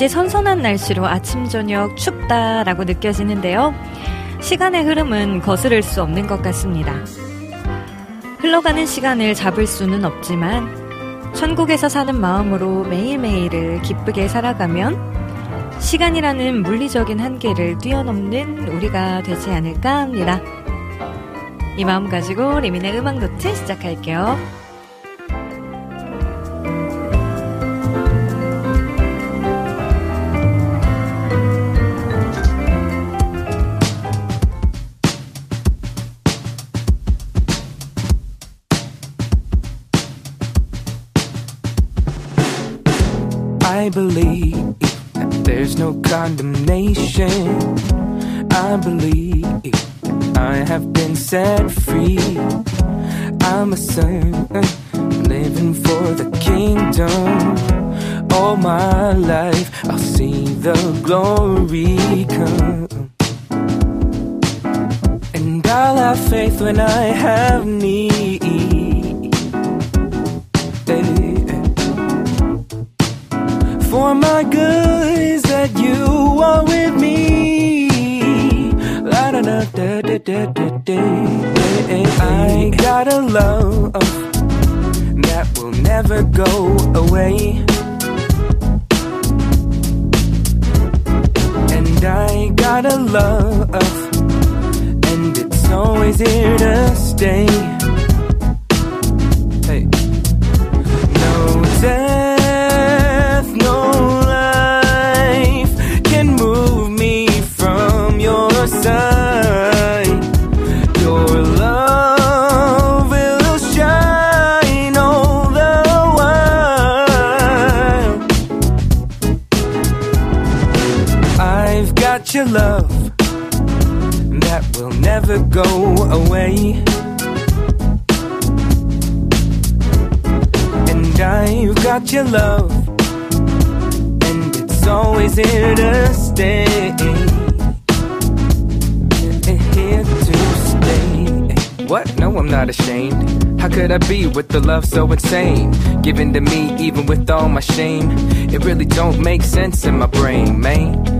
이제 선선한 날씨로 아침 저녁 춥다라고 느껴지는데요. 시간의 흐름은 거스를 수 없는 것 같습니다. 흘러가는 시간을 잡을 수는 없지만 천국에서 사는 마음으로 매일매일을 기쁘게 살아가면 시간이라는 물리적인 한계를 뛰어넘는 우리가 되지 않을까 합니다. 이 마음 가지고 리민의 음악 노트 시작할게요. I believe that there's no condemnation. I believe I have been set free. I'm a son living for the kingdom. All my life I'll see the glory come. And I'll have faith when I have need. For my good is that you are with me. La da da. I got a love that will never go away. And I got a love, and it's always here to stay. Your love that will never go away. And I've got your love, and it's always here to stay. Here to stay. What? No, I'm not ashamed. How could I be with the love so insane? Given to me, even with all my shame. It really don't make sense in my brain, man.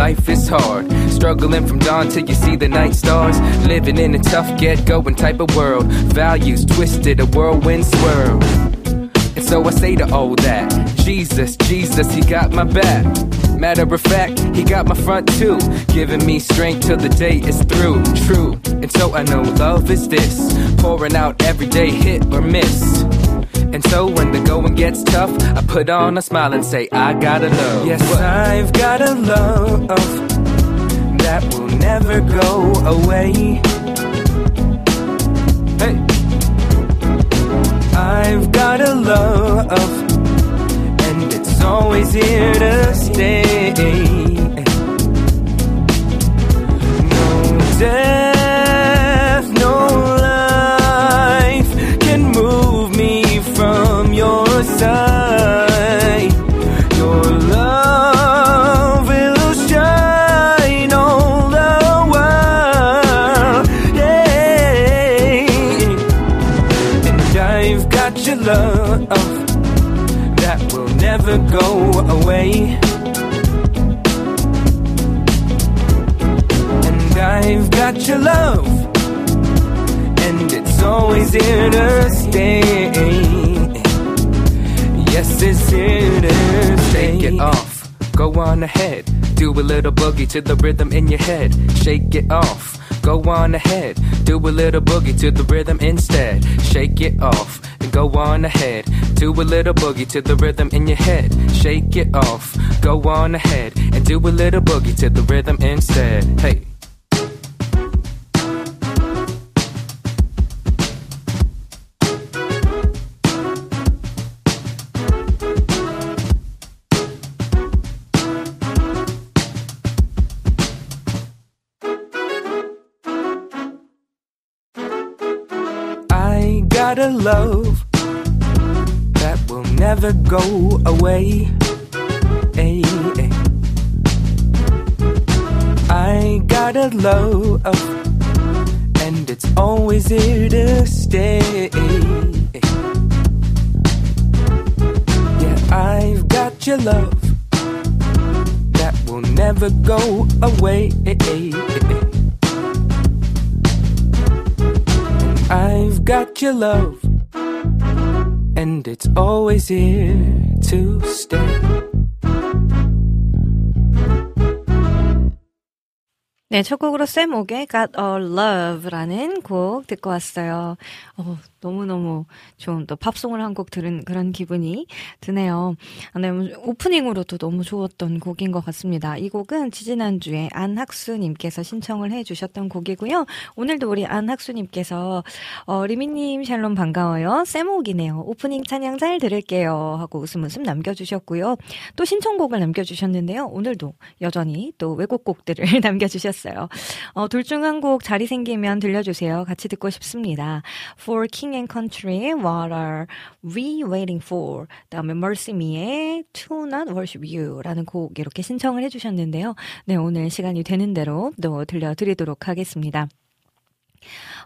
Life is hard. Struggling from dawn till you see the night stars. Living in a tough get going type of world. Values twisted, a whirlwind swirl. And so I say to all that Jesus, Jesus, he got my back. Matter of fact, he got my front too. Giving me strength till the day is through. True. And so I know love is this. Pouring out every day, hit or miss. And so when the going gets tough, I put on a smile and say, I gotta love. Yes, I've got a love that will never go away. Hey. I've got a love, and it's always here to stay. No death, always here to stay. Yes, it's here to stay. Shake it off, go on ahead. Do a little boogie to the rhythm in your head. Shake it off. Go on ahead, do a little boogie to the rhythm instead. Shake it off, and go on ahead. Do a little boogie to the rhythm in your head. Shake it off, go on ahead, and do a little boogie to the rhythm instead. Hey. A love that will never go away. Ay, ay. I got a love, and it's always here to stay. Yeah, I've got your love that will never go away. I've got your love, and it's always here to stay. 네, 첫 곡으로 쌤 옥의 Got a Love라는 곡 듣고 왔어요. 어, 너무너무 좋은 또 팝송을 한 곡 들은 그런 기분이 드네요. 아, 네, 오프닝으로도 너무 좋았던 곡인 것 같습니다. 이 곡은 지지난주에 안학수님께서 신청을 해주셨던 곡이고요. 오늘도 우리 안학수님께서 어, 리미님 샬롬 반가워요. 쌤옥이네요. 오프닝 찬양 잘 들을게요. 하고 웃음 웃음 남겨주셨고요. 또 신청곡을 남겨주셨는데요. 오늘도 여전히 또 외국곡들을 남겨주셨어요. 어, 둘 중 한 곡 자리 생기면 들려주세요. 같이 듣고 싶습니다. For King and Country, What Are We Waiting For? 다음에 Mercy Me의 To Not Worship You라는 곡 이렇게 신청을 해주셨는데요. 네, 오늘 시간이 되는 대로 또 들려드리도록 하겠습니다.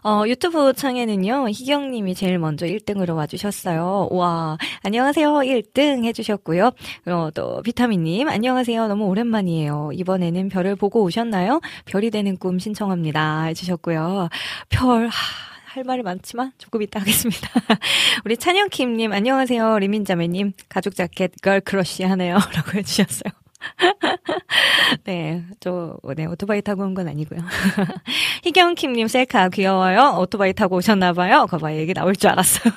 어, 유튜브 창에는요, 희경님이 제일 먼저 1등으로 와주셨어요. 와, 안녕하세요. 1등 해주셨고요. 어, 또, 비타민님, 안녕하세요. 너무 오랜만이에요. 이번에는 별을 보고 오셨나요? 별이 되는 꿈 신청합니다. 해주셨고요. 별, 하, 할 말이 많지만 조금 이따 하겠습니다. 우리 찬영킴님, 안녕하세요. 리민자매님, 가죽 자켓 걸 크러쉬 하네요. 라고 해주셨어요. 네, 저, 네, 오토바이 타고 온 건 아니고요. 희경킴님 셀카 귀여워요. 오토바이 타고 오셨나봐요. 거봐, 얘기 나올 줄 알았어요.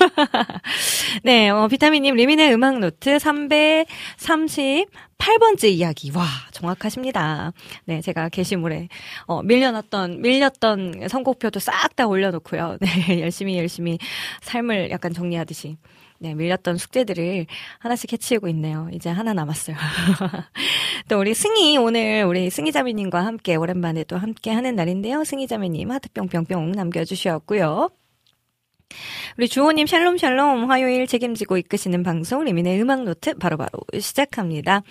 네, 어, 비타민님 리민의 음악 노트 338번째 이야기. 와, 정확하십니다. 네, 제가 게시물에, 어, 밀려났던, 밀렸던 선곡표도 싹 다 올려놓고요. 네, 열심히 열심히 삶을 약간 정리하듯이. 네, 밀렸던 숙제들을 하나씩 해치우고 있네요. 이제 하나 남았어요. 또 우리 승희, 오늘 우리 승희 자매님과 함께 오랜만에 또 함께 하는 날인데요. 승희 자매님 하트 뿅뿅뿅 남겨 주셨고요. 우리 주호님 샬롬 샬롬 화요일 책임지고 이끄시는 방송 리민의 음악 노트 바로바로 바로 시작합니다.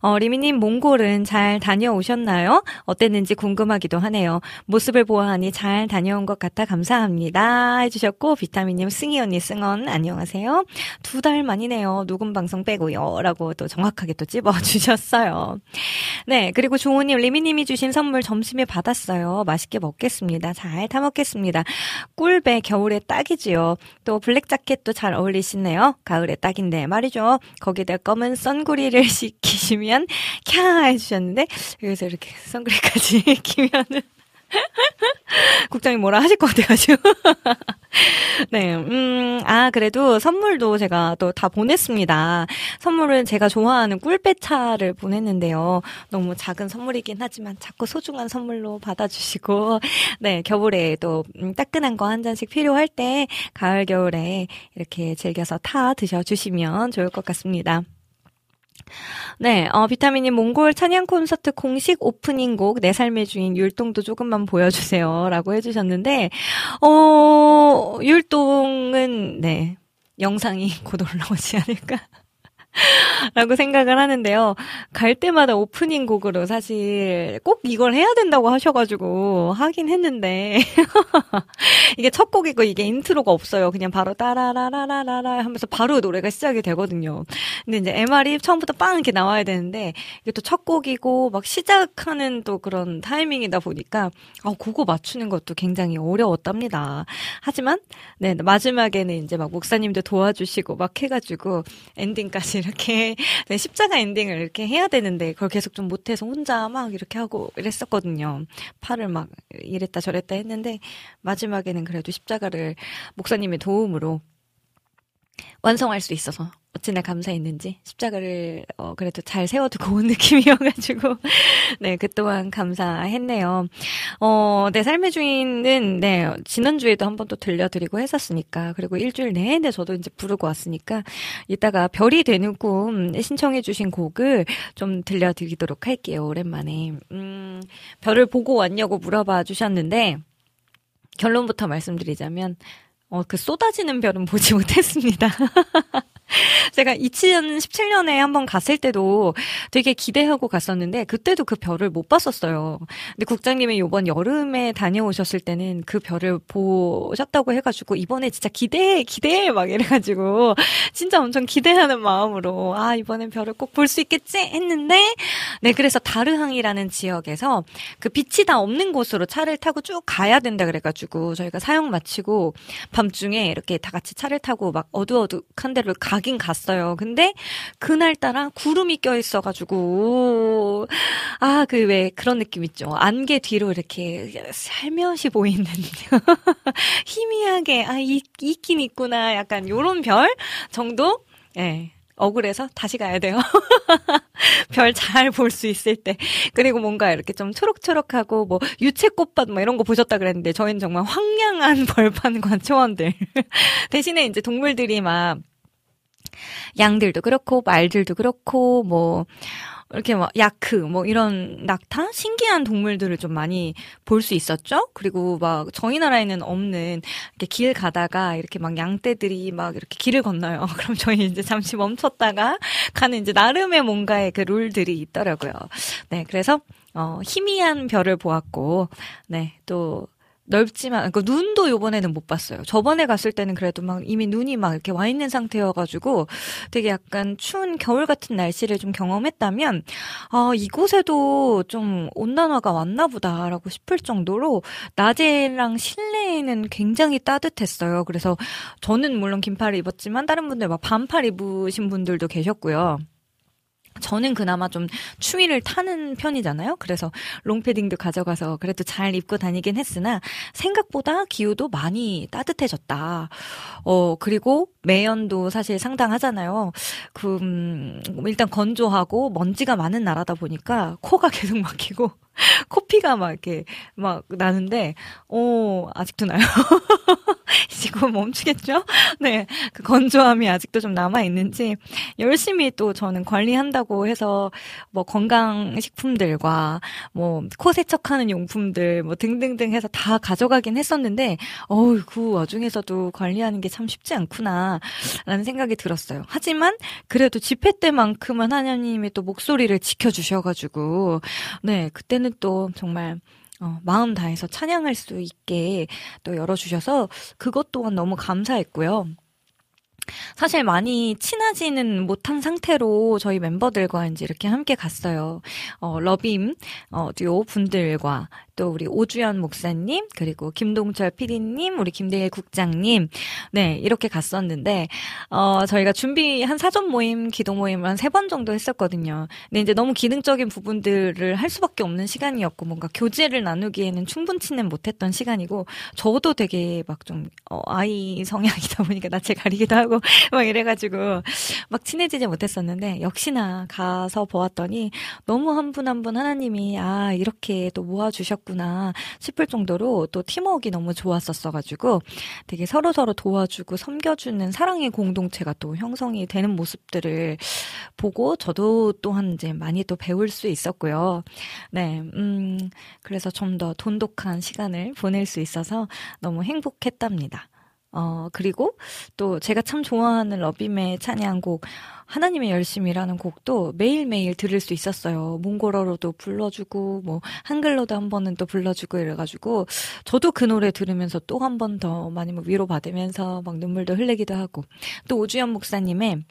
어, 리민님 몽골은 잘 다녀오셨나요? 어땠는지 궁금하기도 하네요. 모습을 보아하니 잘 다녀온 것 같아 감사합니다. 해주셨고 비타민님 승희 언니 승언 안녕하세요. 두 달 만이네요. 녹음 방송 빼고요. 라고 또 정확하게 또 찝어주셨어요. 네 그리고 주호님 리민님이 주신 선물 점심에 받았어요. 맛있게 먹겠습니다. 잘 타먹겠습니다. 꿀배 겨울에 딱이 딱이지요. 또 블랙 자켓도 잘 어울리시네요. 가을에 딱인데 말이죠. 거기다 검은 선구리를 시키시면 캬 해주셨는데 여기서 이렇게 선구리까지 끼면은 국장님 뭐라 하실 것 같아가지고. 네, 음, 아, 그래도 선물도 제가 또 다 보냈습니다. 선물은 제가 좋아하는 꿀배차를 보냈는데요. 너무 작은 선물이긴 하지만 자꾸 소중한 선물로 받아주시고, 네, 겨울에 또 음, 따끈한 거 한 잔씩 필요할 때, 가을, 겨울에 이렇게 즐겨서 타 드셔주시면 좋을 것 같습니다. 네, 어, 비타민이 몽골 찬양 콘서트 공식 오프닝 곡, 내 삶의 주인 율동도 조금만 보여주세요. 라고 해주셨는데, 어, 율동은, 네, 영상이 곧 올라오지 않을까. 라고 생각을 하는데요. 갈 때마다 오프닝 곡으로 사실 꼭 이걸 해야 된다고 하셔가지고 하긴 했는데 이게 첫 곡이고 이게 인트로가 없어요. 그냥 바로 따라라라라라 하면서 바로 노래가 시작이 되거든요. 근데 이제 MR이 처음부터 빵 이렇게 나와야 되는데 이게 또 첫 곡이고 막 시작하는 또 그런 타이밍이다 보니까 아 그거 맞추는 것도 굉장히 어려웠답니다. 하지만 네 마지막에는 이제 막 목사님도 도와주시고 막 해가지고 엔딩까지 이렇게 네, 십자가 엔딩을 이렇게 해야 되는데 그걸 계속 좀 못해서 혼자 막 이렇게 하고 이랬었거든요. 팔을 막 이랬다 저랬다 했는데 마지막에는 그래도 십자가를 목사님의 도움으로 완성할 수 있어서 어찌나 감사했는지 십자가를 어 그래도 잘 세워두고 온 느낌이어가지고 네 그동안 감사했네요. 어내 삶의 주인은 네 지난주에도 한 번 또 들려드리고 했었으니까 그리고 일주일 내내 저도 이제 부르고 왔으니까 이따가 별이 되는 꿈 신청해주신 곡을 좀 들려드리도록 할게요. 오랜만에 음 별을 보고 왔냐고 물어봐 주셨는데 결론부터 말씀드리자면 어, 그 쏟아지는 별은 보지 못했습니다. 제가 2017년에 한번 갔을 때도 되게 기대하고 갔었는데 그때도 그 별을 못 봤었어요. 근데 국장님이 이번 여름에 다녀오셨을 때는 그 별을 보셨다고 해가지고 이번에 진짜 기대해 기대해 막 이래가지고 진짜 엄청 기대하는 마음으로 아 이번엔 별을 꼭 볼 수 있겠지 했는데 네 그래서 다르항이라는 지역에서 그 빛이 다 없는 곳으로 차를 타고 쭉 가야 된다 그래가지고 저희가 사용 마치고 밤중에 이렇게 다 같이 차를 타고 막 어두어둑한 가 가긴 갔어요. 근데 그날따라 구름이 껴 있어 가지고 아 그 왜 그런 느낌 있죠. 안개 뒤로 이렇게 살며시 보이는 희미하게 아 있, 있긴 있구나 약간 요런 별 정도 예. 네. 억울해서 다시 가야 돼요. 별 잘 볼 수 있을 때. 그리고 뭔가 이렇게 좀 초록초록하고 뭐 유채꽃밭 뭐 이런 거 보셨다 그랬는데 저희는 정말 황량한 벌판과 초원들. 대신에 이제 동물들이 막 양들도 그렇고 말들도 그렇고 뭐 이렇게 막 야크 뭐 이런 낙타 신기한 동물들을 좀 많이 볼 수 있었죠. 그리고 막 저희 나라에는 없는 이렇게 길 가다가 이렇게 막 양떼들이 막 이렇게 길을 건너요. 그럼 저희 이제 잠시 멈췄다가 가는 이제 나름의 뭔가의 그 룰들이 있더라고요. 네, 그래서 어 희미한 별을 보았고 네 또 넓지만 그 눈도 요번에는 못 봤어요. 저번에 갔을 때는 그래도 막 이미 눈이 막 이렇게 와 있는 상태여 가지고 되게 약간 추운 겨울 같은 날씨를 좀 경험했다면 아 이곳에도 좀 온난화가 왔나 보다라고 싶을 정도로 낮에랑 실내에는 굉장히 따뜻했어요. 그래서 저는 물론 긴팔을 입었지만 다른 분들 막 반팔 입으신 분들도 계셨고요. 저는 그나마 좀 추위를 타는 편이잖아요. 그래서 롱패딩도 가져가서 그래도 잘 입고 다니긴 했으나 생각보다 기후도 많이 따뜻해졌다. 어, 그리고 매연도 사실 상당하잖아요. 그, 음, 일단 건조하고 먼지가 많은 나라다 보니까 코가 계속 막히고 코피가 막 이렇게 막 나는데, 어, 아직도 나요. 지금 멈추겠죠? 네. 그 건조함이 아직도 좀 남아있는지, 열심히 또 저는 관리한다고 해서, 뭐 건강식품들과, 뭐, 코 세척하는 용품들, 뭐 등등등 해서 다 가져가긴 했었는데, 어우, 그 와중에서도 관리하는 게 참 쉽지 않구나, 라는 생각이 들었어요. 하지만, 그래도 집회 때만큼은 하나님이 또 목소리를 지켜주셔가지고, 네, 그때는 오늘은 또 정말 어, 마음 다해서 찬양할 수 있게 또 열어주셔서 그것 또한 너무 감사했고요. 사실 많이 친하지는 못한 상태로 저희 멤버들과 이제 이렇게 함께 갔어요. 어, 러빔, 어, 듀오 분들과 또 우리 오주연 목사님, 그리고 김동철 PD님, 우리 김대일 국장님, 네, 이렇게 갔었는데, 어, 저희가 준비 한 사전 모임, 기도 모임을 한 세 번 정도 했었거든요. 근데 이제 너무 기능적인 부분들을 할 수밖에 없는 시간이었고, 뭔가 교제를 나누기에는 충분치는 못했던 시간이고, 저도 되게 막 좀, 어, 아이 성향이다 보니까 낯을 가리기도 하고, 막 이래가지고, 막 친해지지 못했었는데, 역시나 가서 보았더니, 너무 한 분 한분 하나님이, 아, 이렇게 또 모아주셨고, 있구나 싶을 정도로 또 팀워크가 너무 좋았었어가지고 되게 서로 서로 도와주고 섬겨주는 사랑의 공동체가 또 형성이 되는 모습들을 보고 저도 또한 이제 많이 또 배울 수 있었고요. 네, 음, 그래서 좀 더 돈독한 시간을 보낼 수 있어서 너무 행복했답니다. 어, 그리고 또 제가 참 좋아하는 러빔의 찬양곡, 하나님의 열심이라는 곡도 매일매일 들을 수 있었어요. 몽골어로도 불러주고, 뭐, 한글로도 한 번은 또 불러주고 이래가지고, 저도 그 노래 들으면서 또 한 번 더 많이 뭐 위로받으면서 막 눈물도 흘리기도 하고, 또 오주연 목사님의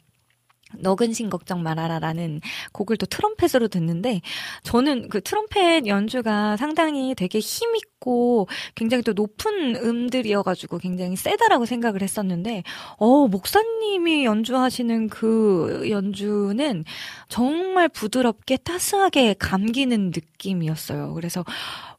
너 근심 걱정 말아라라는 곡을 또 트럼펫으로 듣는데 저는 그 트럼펫 연주가 상당히 되게 힘있고 맑고 굉장히 또 높은 음들이어가지고 굉장히 세다라고 생각을 했었는데, 어, 목사님이 연주하시는 그 연주는 정말 부드럽게 따스하게 감기는 느낌이었어요. 그래서,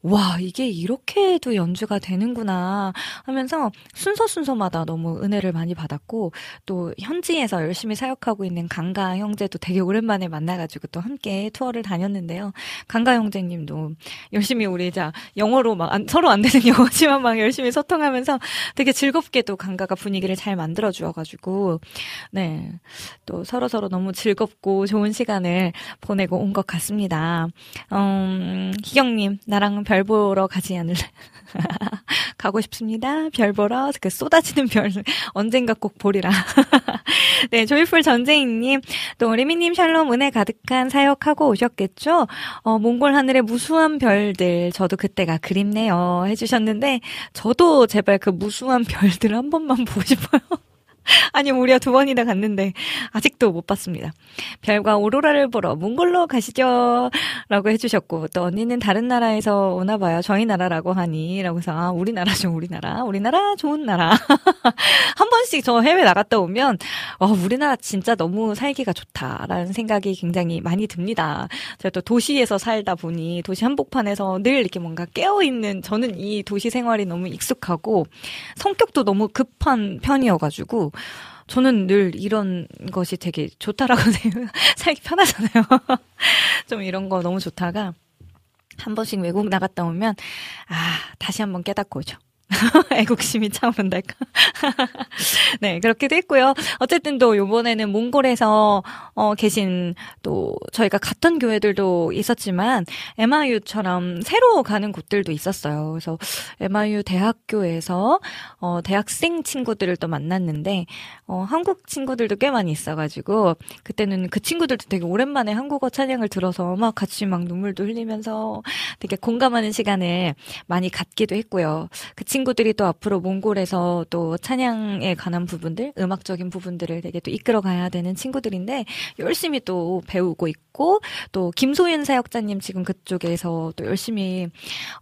와, 이게 이렇게도 연주가 되는구나 하면서 순서 순서마다 너무 은혜를 많이 받았고, 또 현지에서 열심히 사역하고 있는 강가 형제도 되게 오랜만에 만나가지고 또 함께 투어를 다녔는데요. 강가 형제님도 열심히 우리 자 영어로 막 안, 서로 안 되는 영어지만 막 열심히 소통하면서 되게 즐겁게 또 강가가 분위기를 잘 만들어 주어가지고 네 또 서로 서로 너무 즐겁고 좋은 시간을 보내고 온 것 같습니다. 음, 희경님 나랑 별 보러 가지 않을래? 가고 싶습니다. 별 보러 그 쏟아지는 별 언젠가 꼭 보리라. 네, 조이풀 전재인님 또 리미님 샬롬 은혜 가득한 사역하고 오셨겠죠? 어, 몽골 하늘의 무수한 별들 저도 그때가 그립네요 해주셨는데 저도 제발 그 무수한 별들 한 번만 보고 싶어요. 아니, 우리가 두 번이나 갔는데, 아직도 못 봤습니다. 별과 오로라를 보러 몽골로 가시죠. 라고 해주셨고, 또 언니는 다른 나라에서 오나 봐요. 저희 나라라고 하니. 라고 해서, 아, 우리나라죠, 우리나라. 우리나라 좋은 나라. 한 번씩 저 해외 나갔다 오면, 와, 우리나라 진짜 너무 살기가 좋다라는 생각이 굉장히 많이 듭니다. 제가 또 도시에서 살다 보니, 도시 한복판에서 늘 이렇게 뭔가 깨어있는, 저는 이 도시 생활이 너무 익숙하고, 성격도 너무 급한 편이어가지고, 저는 늘 이런 것이 되게 좋다라고 살기 편하잖아요. 좀 이런 거 너무 좋다가 한 번씩 외국 나갔다 오면 아 다시 한번 깨닫고 오죠. 애국심이 차오른달까? 네, 그렇게도 했고요. 어쨌든 또 요번에는 몽골에서 어, 계신 또 저희가 갔던 교회들도 있었지만 MIU처럼 새로 가는 곳들도 있었어요. 그래서 MIU 대학교에서 어, 대학생 친구들을 또 만났는데 어, 한국 친구들도 꽤 많이 있어가지고 그때는 그 친구들도 되게 오랜만에 한국어 찬양을 들어서 막 같이 막 눈물도 흘리면서 되게 공감하는 시간을 많이 갖기도 했고요. 그 친구 친구들이 또 앞으로 몽골에서 또 찬양에 관한 부분들, 음악적인 부분들을 되게 또 이끌어 가야 되는 친구들인데 열심히 또 배우고 있고 또 김소윤 사역자님 지금 그쪽에서 또 열심히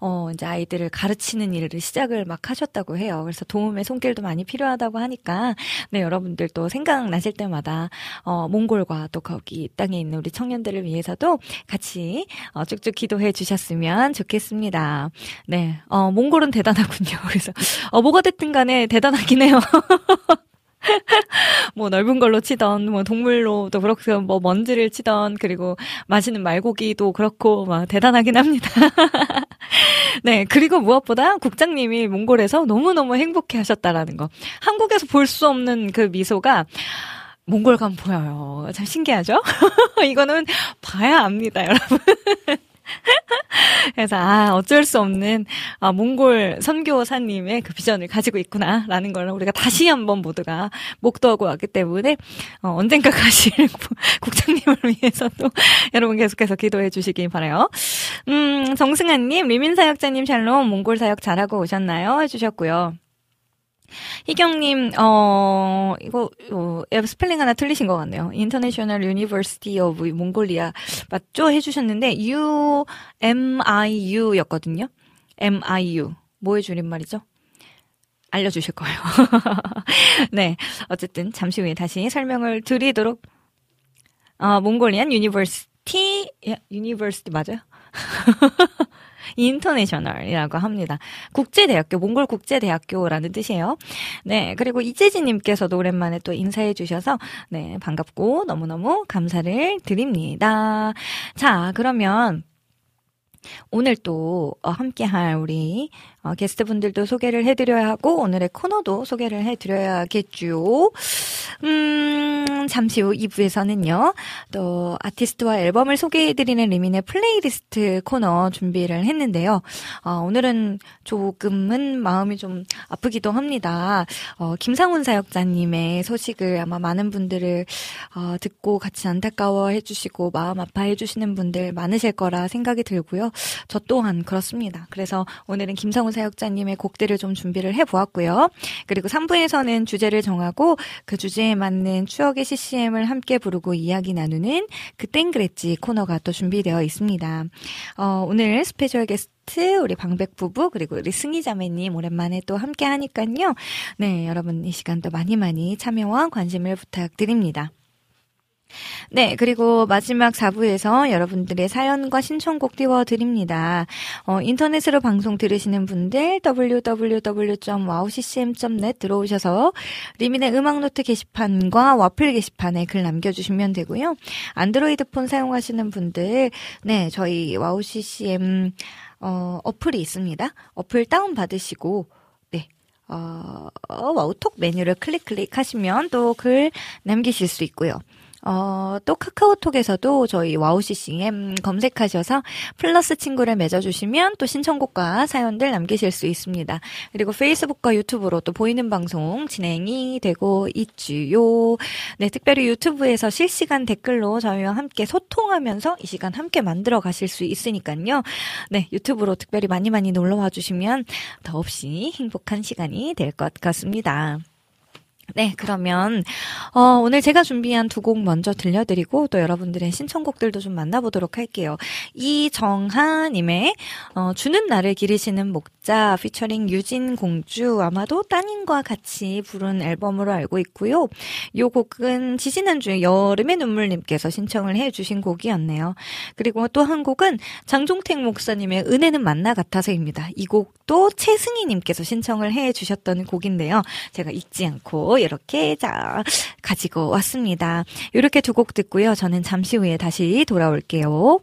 어 이제 아이들을 가르치는 일을 시작을 막 하셨다고 해요. 그래서 도움의 손길도 많이 필요하다고 하니까 네 여러분들 또 생각나실 때마다 어 몽골과 또 거기 땅에 있는 우리 청년들을 위해서도 같이 어 쭉쭉 기도해 주셨으면 좋겠습니다. 네, 어 몽골은 대단하군요. 그래서 어 뭐가 됐든 간에 대단하긴 해요. 뭐 넓은 걸로 치던 뭐 동물로도 그렇고 뭐 먼지를 치던 그리고 마시는 말고기도 그렇고 막 대단하긴 합니다. 네 그리고 무엇보다 국장님이 몽골에서 너무 너무 행복해 하셨다라는 거. 한국에서 볼 수 없는 그 미소가 몽골 가면 보여요. 참 신기하죠? 이거는 봐야 압니다, 여러분. 그래서 아 어쩔 수 없는 아, 몽골 선교사님의 그 비전을 가지고 있구나라는 걸 우리가 다시 한번 모두가 목도하고 왔기 때문에 어, 언젠가 가실 국장님을 위해서도 여러분 계속해서 기도해 주시기 바라요. 음 정승아님 리민 사역자님 샬롬 몽골 사역 잘하고 오셨나요? 해주셨고요. 희경님, 어, 이거, 어, 스펠링 하나 틀리신 것 같네요. International University of Mongolia. 맞죠? 해주셨는데, U, M, I, U 였거든요. M, I, U. 뭐의 줄임말이죠? 알려주실 거예요. 네. 어쨌든, 잠시 후에 다시 설명을 드리도록, 어, Mongolian University, University 맞아요? International이라고 합니다. 국제대학교, 몽골 국제대학교라는 뜻이에요. 네, 그리고 이재진님께서도 오랜만에 또 인사해 주셔서 네 반갑고 너무너무 감사를 드립니다. 자, 그러면 오늘 또 어, 함께할 우리 어, 게스트분들도 소개를 해드려야 하고 오늘의 코너도 소개를 해드려야겠죠. 음, 잠시 후 2부에서는요. 또 아티스트와 앨범을 소개해드리는 리민의 플레이리스트 코너 준비를 했는데요. 어, 오늘은 조금은 마음이 좀 아프기도 합니다. 어, 김상훈 사역자님의 소식을 아마 많은 분들을 어, 듣고 같이 안타까워 해주시고 마음 아파해 주시는 분들 많으실 거라 생각이 들고요. 저 또한 그렇습니다. 그래서 오늘은 김상훈 사역자님의 곡들을 좀 준비를 해보았고요. 그리고 3부에서는 주제를 정하고 그 주제에 맞는 추억의 CCM을 함께 부르고 이야기 나누는 그땐 그랬지 코너가 또 준비되어 있습니다. 어, 오늘 스페셜 게스트 우리 방백 부부 그리고 우리 승희 자매님 오랜만에 또 함께 하니까요. 네, 여러분 이 시간도 많이 많이 참여와 관심을 부탁드립니다. 네, 그리고 마지막 4부에서 여러분들의 사연과 신청곡 띄워드립니다. 어, 인터넷으로 방송 들으시는 분들 www.wowccm.net 들어오셔서 리민의 음악노트 게시판과 와플 게시판에 글 남겨주시면 되고요. 안드로이드 폰 사용하시는 분들, 네, 저희 와우ccm 어, 어플이 있습니다. 어플 다운받으시고, 네, 어, 와우톡 메뉴를 클릭 클릭하시면 또 글 남기실 수 있고요. 어, 또 카카오톡에서도 저희 와우CCM 검색하셔서 플러스 친구를 맺어주시면 또 신청곡과 사연들 남기실 수 있습니다. 그리고 페이스북과 유튜브로 또 보이는 방송 진행이 되고 있지요. 네, 특별히 유튜브에서 실시간 댓글로 저희와 함께 소통하면서 이 시간 함께 만들어 가실 수 있으니까요. 네, 유튜브로 특별히 많이 많이 놀러 와 주시면 더없이 행복한 시간이 될 것 같습니다. 네, 그러면 어, 오늘 제가 준비한 두 곡 먼저 들려드리고 또 여러분들의 신청곡들도 좀 만나보도록 할게요. 이정하님의 어, 주는 나를 기르시는 목자 피처링 유진 공주 아마도 따님과 같이 부른 앨범으로 알고 있고요. 이 곡은 지지난주에 여름의 눈물님께서 신청을 해주신 곡이었네요. 그리고 또 한 곡은 장종택 목사님의 은혜는 만나 같아서입니다. 이 곡도 최승희님께서 신청을 해주셨던 곡인데요. 제가 잊지 않고 이렇게 자 가지고 왔습니다. 이렇게 두 곡 듣고요. 저는 잠시 후에 다시 돌아올게요.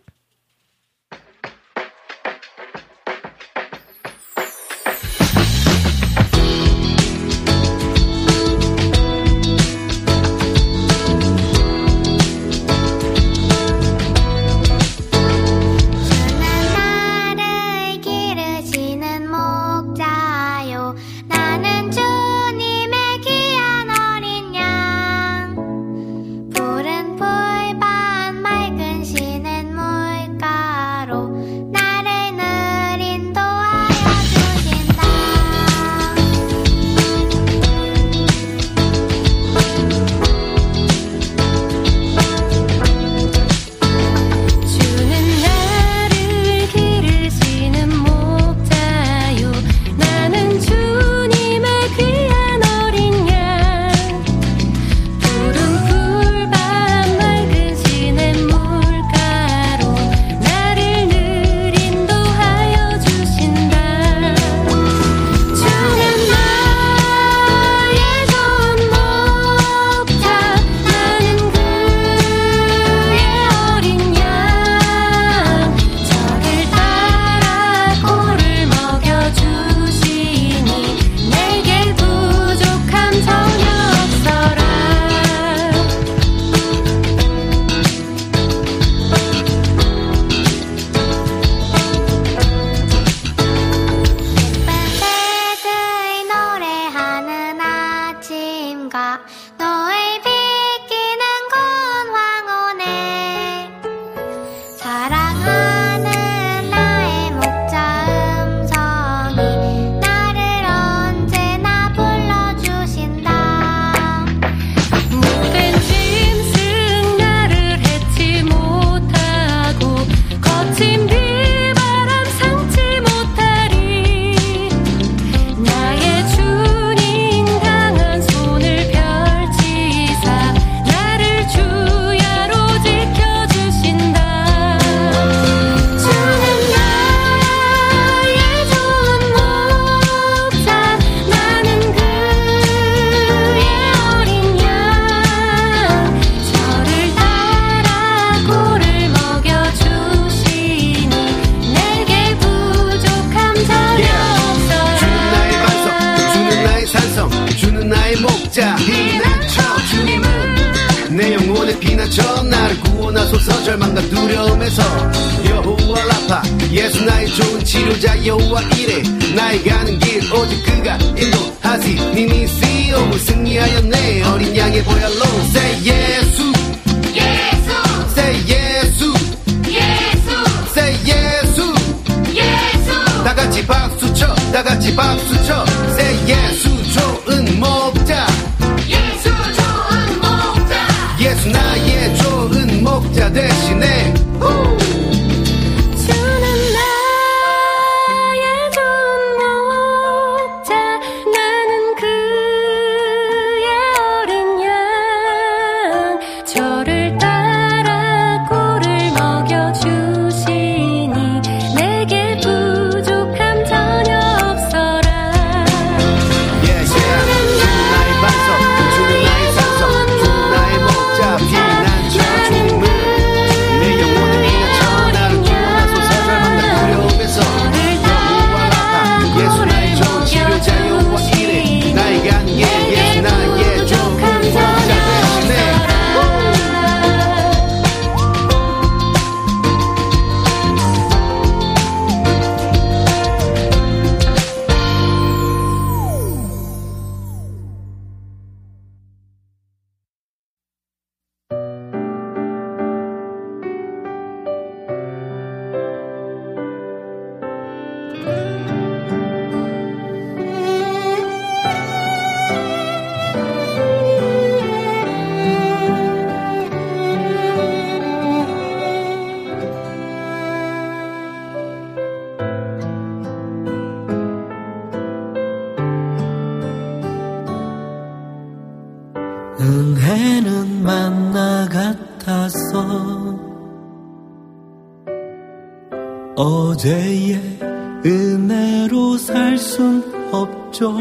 어제의 은혜로 살 순 없죠.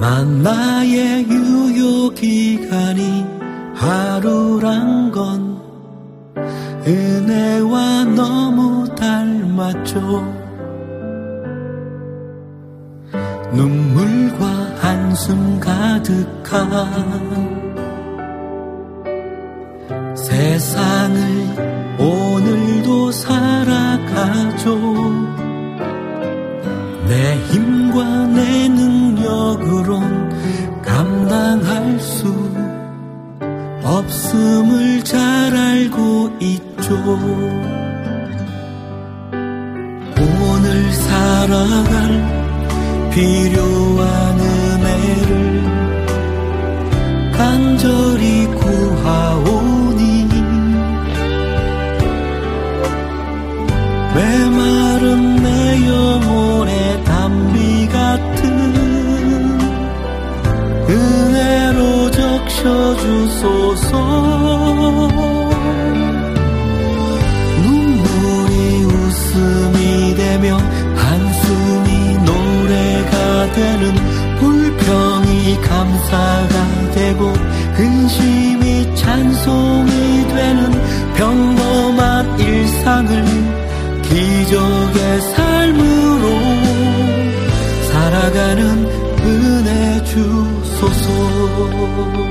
만나의 유효 기간이 하루란 건 은혜와 너무 닮았죠. 눈물과 한숨 가득한 주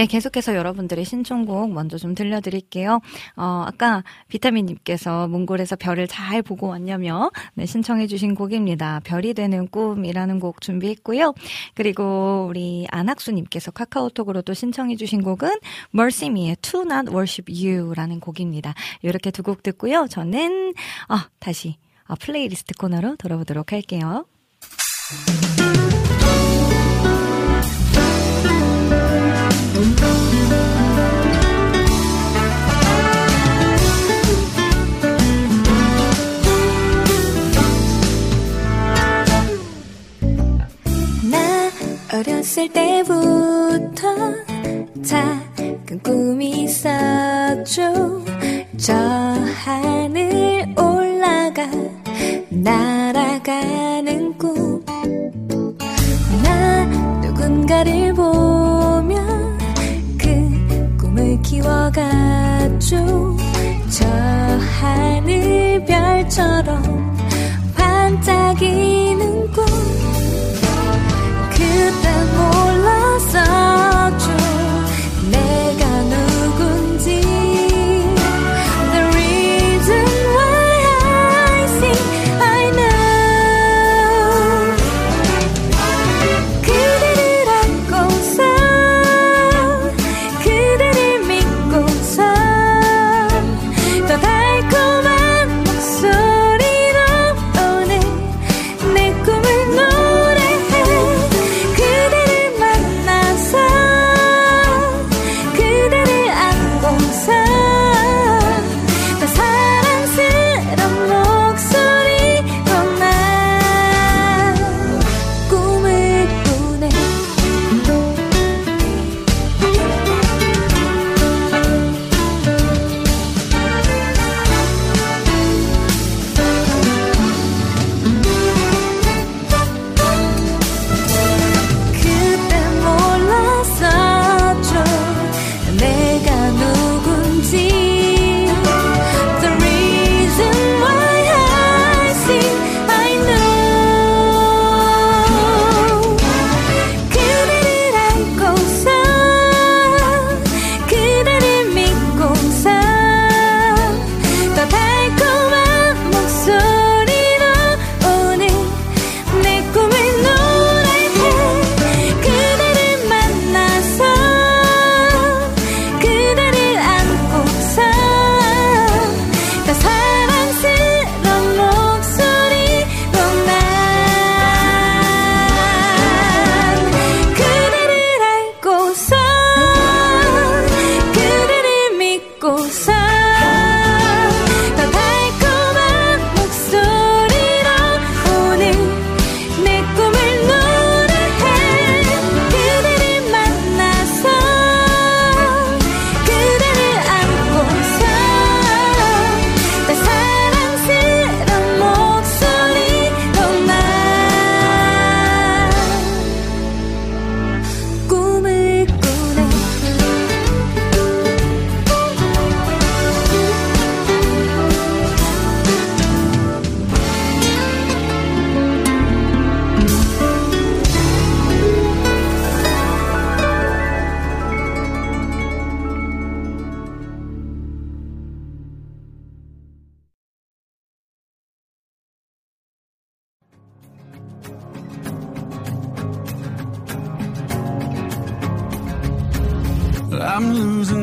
네, 계속해서 여러분들의 신청곡 먼저 좀 들려드릴게요. 어, 아까 비타민님께서 몽골에서 별을 잘 보고 왔냐며 네, 신청해주신 곡입니다. 별이 되는 꿈이라는 곡 준비했고요. 그리고 우리 안학수님께서 카카오톡으로도 신청해주신 곡은 Mercy Me의 To Not Worship You라는 곡입니다. 이렇게 두 곡 듣고요. 저는 아, 다시 아, 플레이리스트 코너로 돌아오도록 할게요. 어렸을 때부터 작은 꿈이 있었죠. 저 하늘 올라가 날아가는 꿈. 나 누군가를 보며 그 꿈을 키워갔죠. 저 하늘 별처럼 반짝이는 꿈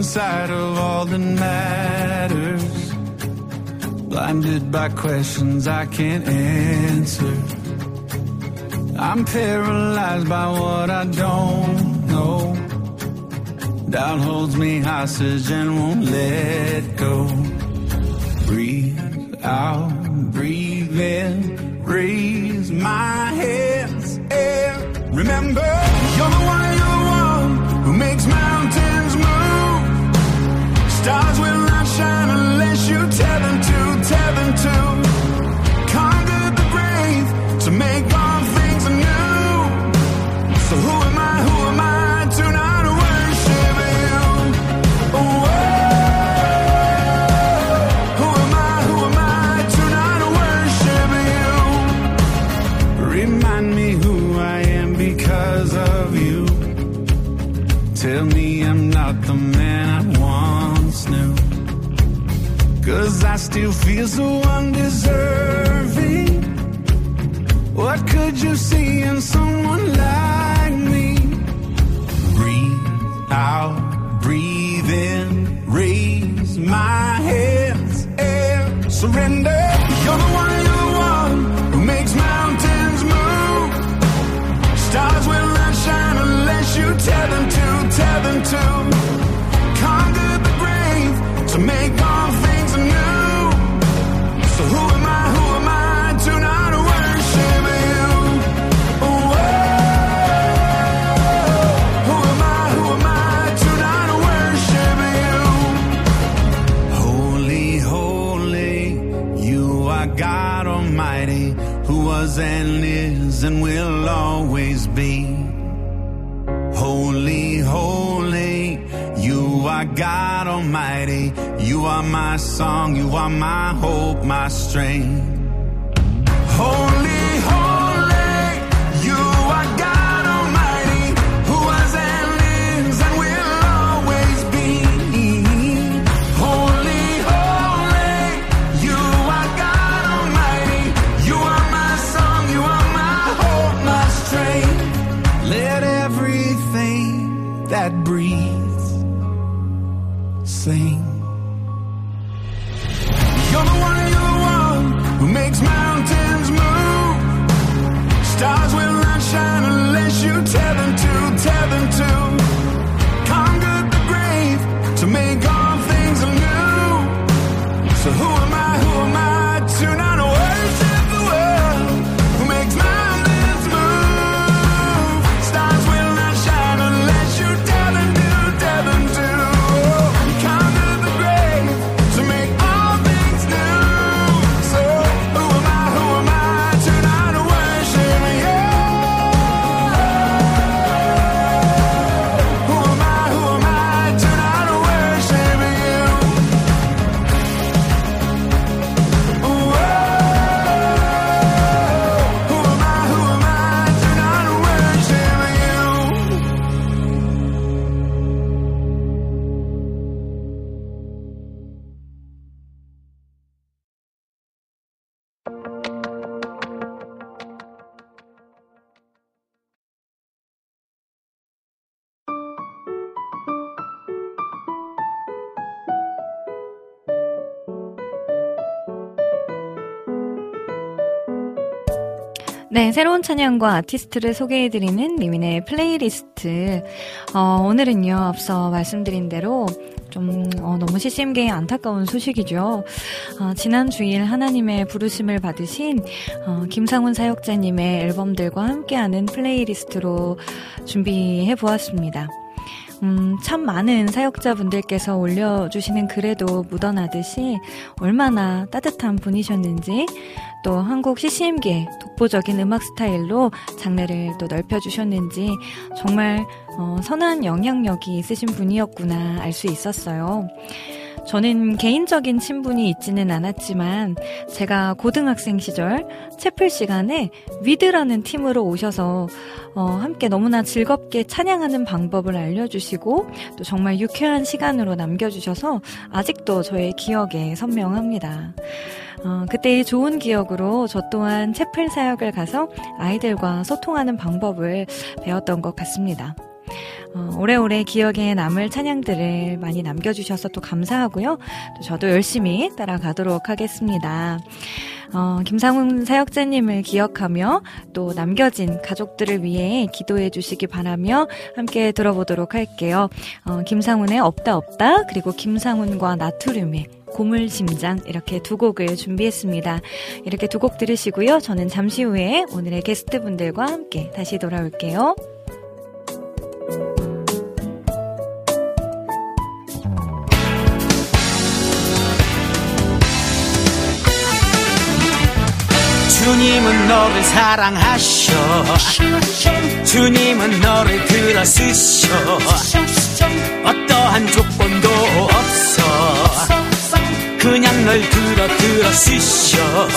sight of all that matters. Blinded by questions I can't answer. I'm paralyzed by what I don't know. Doubt holds me hostage and won't let go. Breathe out, breathe in, raise my hands and remember you're the one Stars will not shine unless you tell them to, tell them to. Conquer the grave to make I still feel so undeserving. What could you see in someone like me? Breathe out, breathe in, raise my hands and surrender. You're the one, you're the one who makes mountains move. Stars will not shine unless you tell them to, tell them to. And is and will always be. Holy, holy, you are God Almighty. You are my song, you are my hope, my strength. Holy, 네, 새로운 찬양과 아티스트를 소개해드리는 리민의 플레이리스트. 어, 오늘은요, 앞서 말씀드린 대로 좀 어, 너무 CCM계의 안타까운 소식이죠. 어, 지난 주일 하나님의 부르심을 받으신 어, 김상훈 사역자님의 앨범들과 함께하는 플레이리스트로 준비해 보았습니다. 음, 참 많은 사역자분들께서 올려주시는 글에도 묻어나듯이 얼마나 따뜻한 분이셨는지 또 한국 CCM계 독보적인 음악 스타일로 장르를 또 넓혀주셨는지 정말 어, 선한 영향력이 있으신 분이었구나 알 수 있었어요. 저는 개인적인 친분이 있지는 않았지만 제가 고등학생 시절 채플 시간에 위드라는 팀으로 오셔서 어, 함께 너무나 즐겁게 찬양하는 방법을 알려주시고 또 정말 유쾌한 시간으로 남겨주셔서 아직도 저의 기억에 선명합니다. 어, 그때의 좋은 기억으로 저 또한 채플 사역을 가서 아이들과 소통하는 방법을 배웠던 것 같습니다. 어, 오래오래 기억에 남을 찬양들을 많이 남겨주셔서 또 감사하고요. 또 저도 열심히 따라가도록 하겠습니다. 어, 김상훈 사역자님을 기억하며 또 남겨진 가족들을 위해 기도해 주시기 바라며 함께 들어보도록 할게요. 어, 김상훈의 없다 없다 그리고 김상훈과 나트륨의 고물심장 이렇게 두 곡을 준비했습니다. 이렇게 두 곡 들으시고요. 저는 잠시 후에 오늘의 게스트분들과 함께 다시 돌아올게요. 주님은 너를 사랑하셔. 주님은 너를 들어쓰셔. 어떠한 조건도 없어. 그냥 널 들어 들어쓰셔.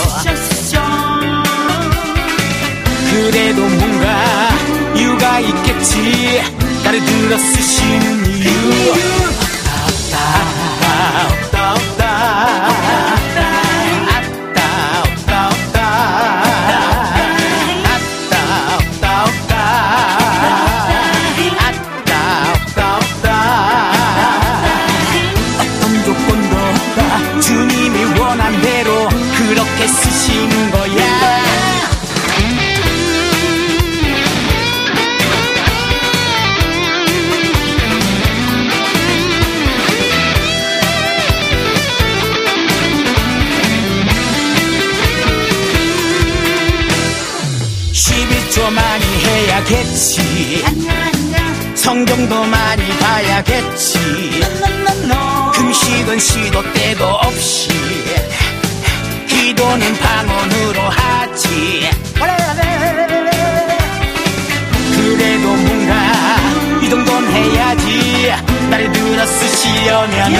그래도 뭔가 이유가 있겠지. 나를 들어쓰시는 이유. 없다 많이 해야겠지 성경도 많이 봐야겠지. 금식은 시도 때도 없이 기도는 방언으로 하지. 그래도 뭔가 이 정도는 해야지. 나를 들어 쓰시려면은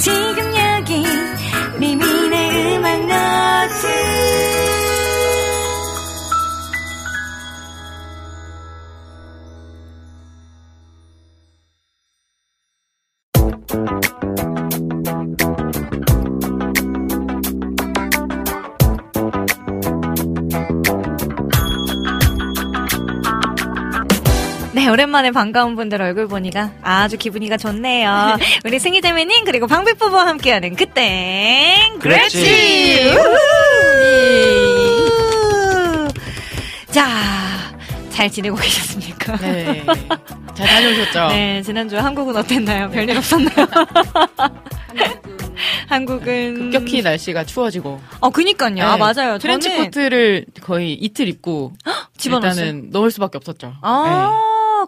지금 오랜만에 반가운 분들 얼굴 보니까 아주 기분이가 좋네요. 우리 승희재매님 그리고 방백부부와 함께하는 그땐. 그렇지. 우후! 자, 잘 지내고 계셨습니까? 네. 잘 다녀오셨죠? 네, 지난주 한국은 어땠나요? 별일 없었나요? 한국은 급격히 날씨가 추워지고. 어, 그니까요. 아, 맞아요. 트렌치 저는 코트를 거의 이틀 입고 집어넣었어요? 일단은 넣을 수밖에 없었죠. 아,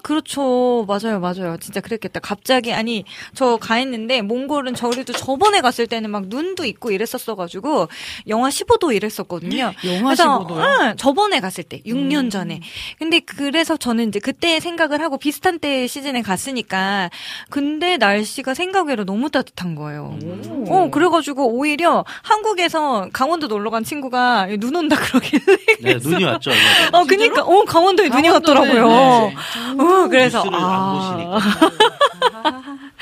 그렇죠. 맞아요, 맞아요. 진짜 그랬겠다. 갑자기, 아니, 저가 있는데, 몽골은 저희도 저번에 갔을 때는 막 눈도 있고 이랬었어가지고, 영하 15도 이랬었거든요. 영하 그래서, 15도요? 응, 저번에 갔을 때, 6년 음. 전에. 근데 그래서 저는 이제 그때 생각을 하고 비슷한 때 시즌에 갔으니까, 근데 날씨가 생각외로 너무 따뜻한 거예요. 어, 그래가지고 오히려 한국에서 강원도 놀러 간 친구가 눈 온다 그러길래. 네, 눈이 왔죠. 어, 그니까, 어, 강원도에 눈이 강원도는, 왔더라고요. 네. 어, 그래서, 뉴스를 안 아. 보시니까.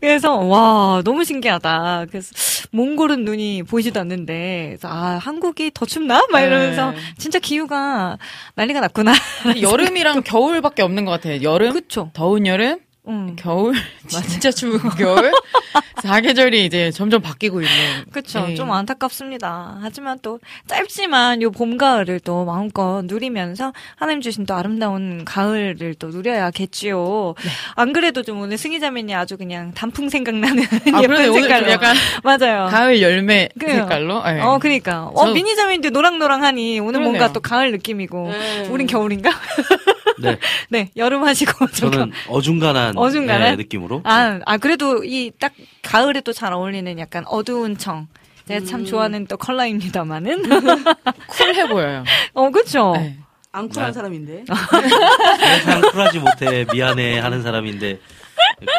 그래서, 와, 너무 신기하다. 그래서, 몽골은 눈이 보이지도 않는데, 그래서, 아, 한국이 더 춥나? 막 이러면서, 네. 진짜 기후가 난리가 났구나. 여름이랑 겨울밖에 없는 것 같아요. 여름, 그쵸. 더운 여름, 응. 겨울, 진짜 추운 겨울. 사계절이 이제 점점 바뀌고 있는. 그쵸. 네. 좀 안타깝습니다. 하지만 또 짧지만 요 봄, 가을을 또 마음껏 누리면서 하나님 주신 또 아름다운 가을을 또 누려야겠지요. 네. 안 그래도 좀 오늘 승희자매님 아주 그냥 단풍 생각나는 아, 예쁜 색깔로. 약간 맞아요. 가을 열매 그래요. 색깔로. 네. 어, 그니까. 어, 저- 미니자매인데 노랑노랑하니 오늘 그러네요. 뭔가 또 가을 느낌이고. 네. 우린 겨울인가? 네. 네, 여름 하시고. 저는 어중간한, 어중간한? 네, 느낌으로. 아, 아, 그래도 이 딱 가을에 또 잘 어울리는 약간 어두운 청. 제가 참 좋아하는 또 컬러입니다만은. 쿨해 보여요. 어, 그쵸. 네. 안 쿨한 아. 사람인데. 항상 쿨하지 못해 미안해 하는 사람인데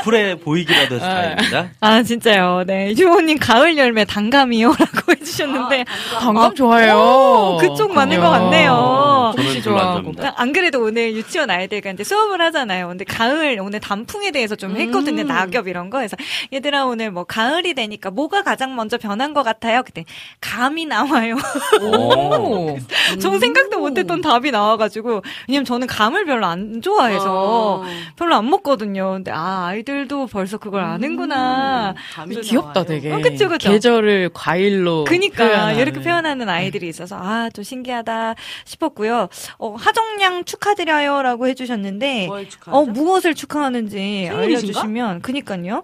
쿨해 보이기라도 해서 다행입니다. 아, 진짜요. 네. 유호님, 가을 열매 단감이요라고 해주셨는데. 단감 좋아해요. 오, 그쪽 맞는 것 같네요. 저는 별로 안 그래도 오늘 유치원 아이들과 이제 수업을 하잖아요. 근데 가을, 오늘 단풍에 대해서 좀 했거든요. 음. 낙엽 이런 거. 그래서 얘들아, 오늘 뭐 가을이 되니까 뭐가 가장 먼저 변한 것 같아요? 그때 감이 나와요. 오. 전 생각도 못했던 답이 나와가지고. 왜냐면 저는 감을 별로 안 좋아해서 어. 별로 안 먹거든요. 근데 아, 아이들도 벌써 그걸 아는구나. 감이 귀엽다 나와요. 되게. 어, 그쵸, 그쵸. 계절을 과일로. 그니까 표현하는. 이렇게 표현하는 아이들이 있어서 아 좀 신기하다 싶었고요. 어, 하정양 축하드려요 라고 해주셨는데 뭘 축하하죠? 어 무엇을 축하하는지 생일이신가? 알려주시면 그니까요.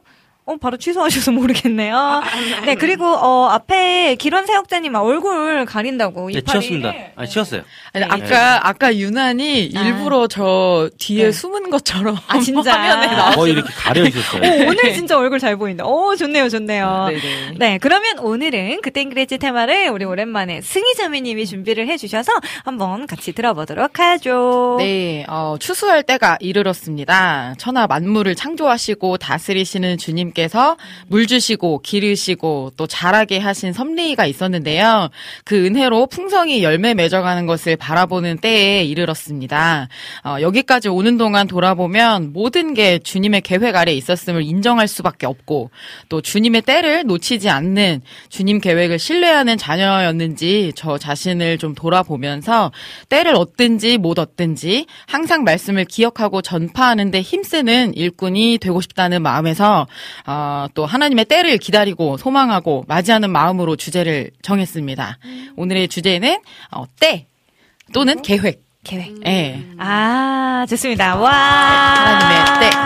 어 바로 취소하셔서 모르겠네요. 네 그리고 어 앞에 기런 사역자님 얼굴 가린다고 네, 이파리. 치웠습니다. 아니, 치웠어요. 아니, 네. 아까, 아까 유난히 아. 일부러 저 뒤에 네. 숨은 것처럼. 아, 진짜? 화면에 나와. 거의 이렇게 가려 있었어요. 오, 오늘 진짜 얼굴 잘 보인다. 오 좋네요 좋네요. 네네. 네, 그러면 오늘은 그땐 그랬지 테마를 우리 오랜만에 승희자매님이 준비를 해주셔서 한번 같이 들어보도록 하죠. 네, 어, 추수할 때가 이르렀습니다. 천하 만물을 창조하시고 다스리시는 주님께 서 물 주시고 기르시고 또 자라게 하신 섭리가 있었는데요. 그 은혜로 풍성이 열매 맺어가는 것을 바라보는 때에 이르렀습니다. 어, 여기까지 오는 동안 돌아보면 모든 게 주님의 계획 아래 있었음을 인정할 수밖에 없고 또 주님의 때를 놓치지 않는 주님 계획을 신뢰하는 자녀였는지 저 자신을 좀 돌아보면서 때를 얻든지 못 얻든지 항상 말씀을 기억하고 전파하는데 힘쓰는 일꾼이 되고 싶다는 마음에서 어, 또 하나님의 때를 기다리고 소망하고 맞이하는 마음으로 주제를 정했습니다. 오늘의 주제는 어, 때 또는 계획. 계획. 예. 아, 좋습니다. 와. 하나님의 때.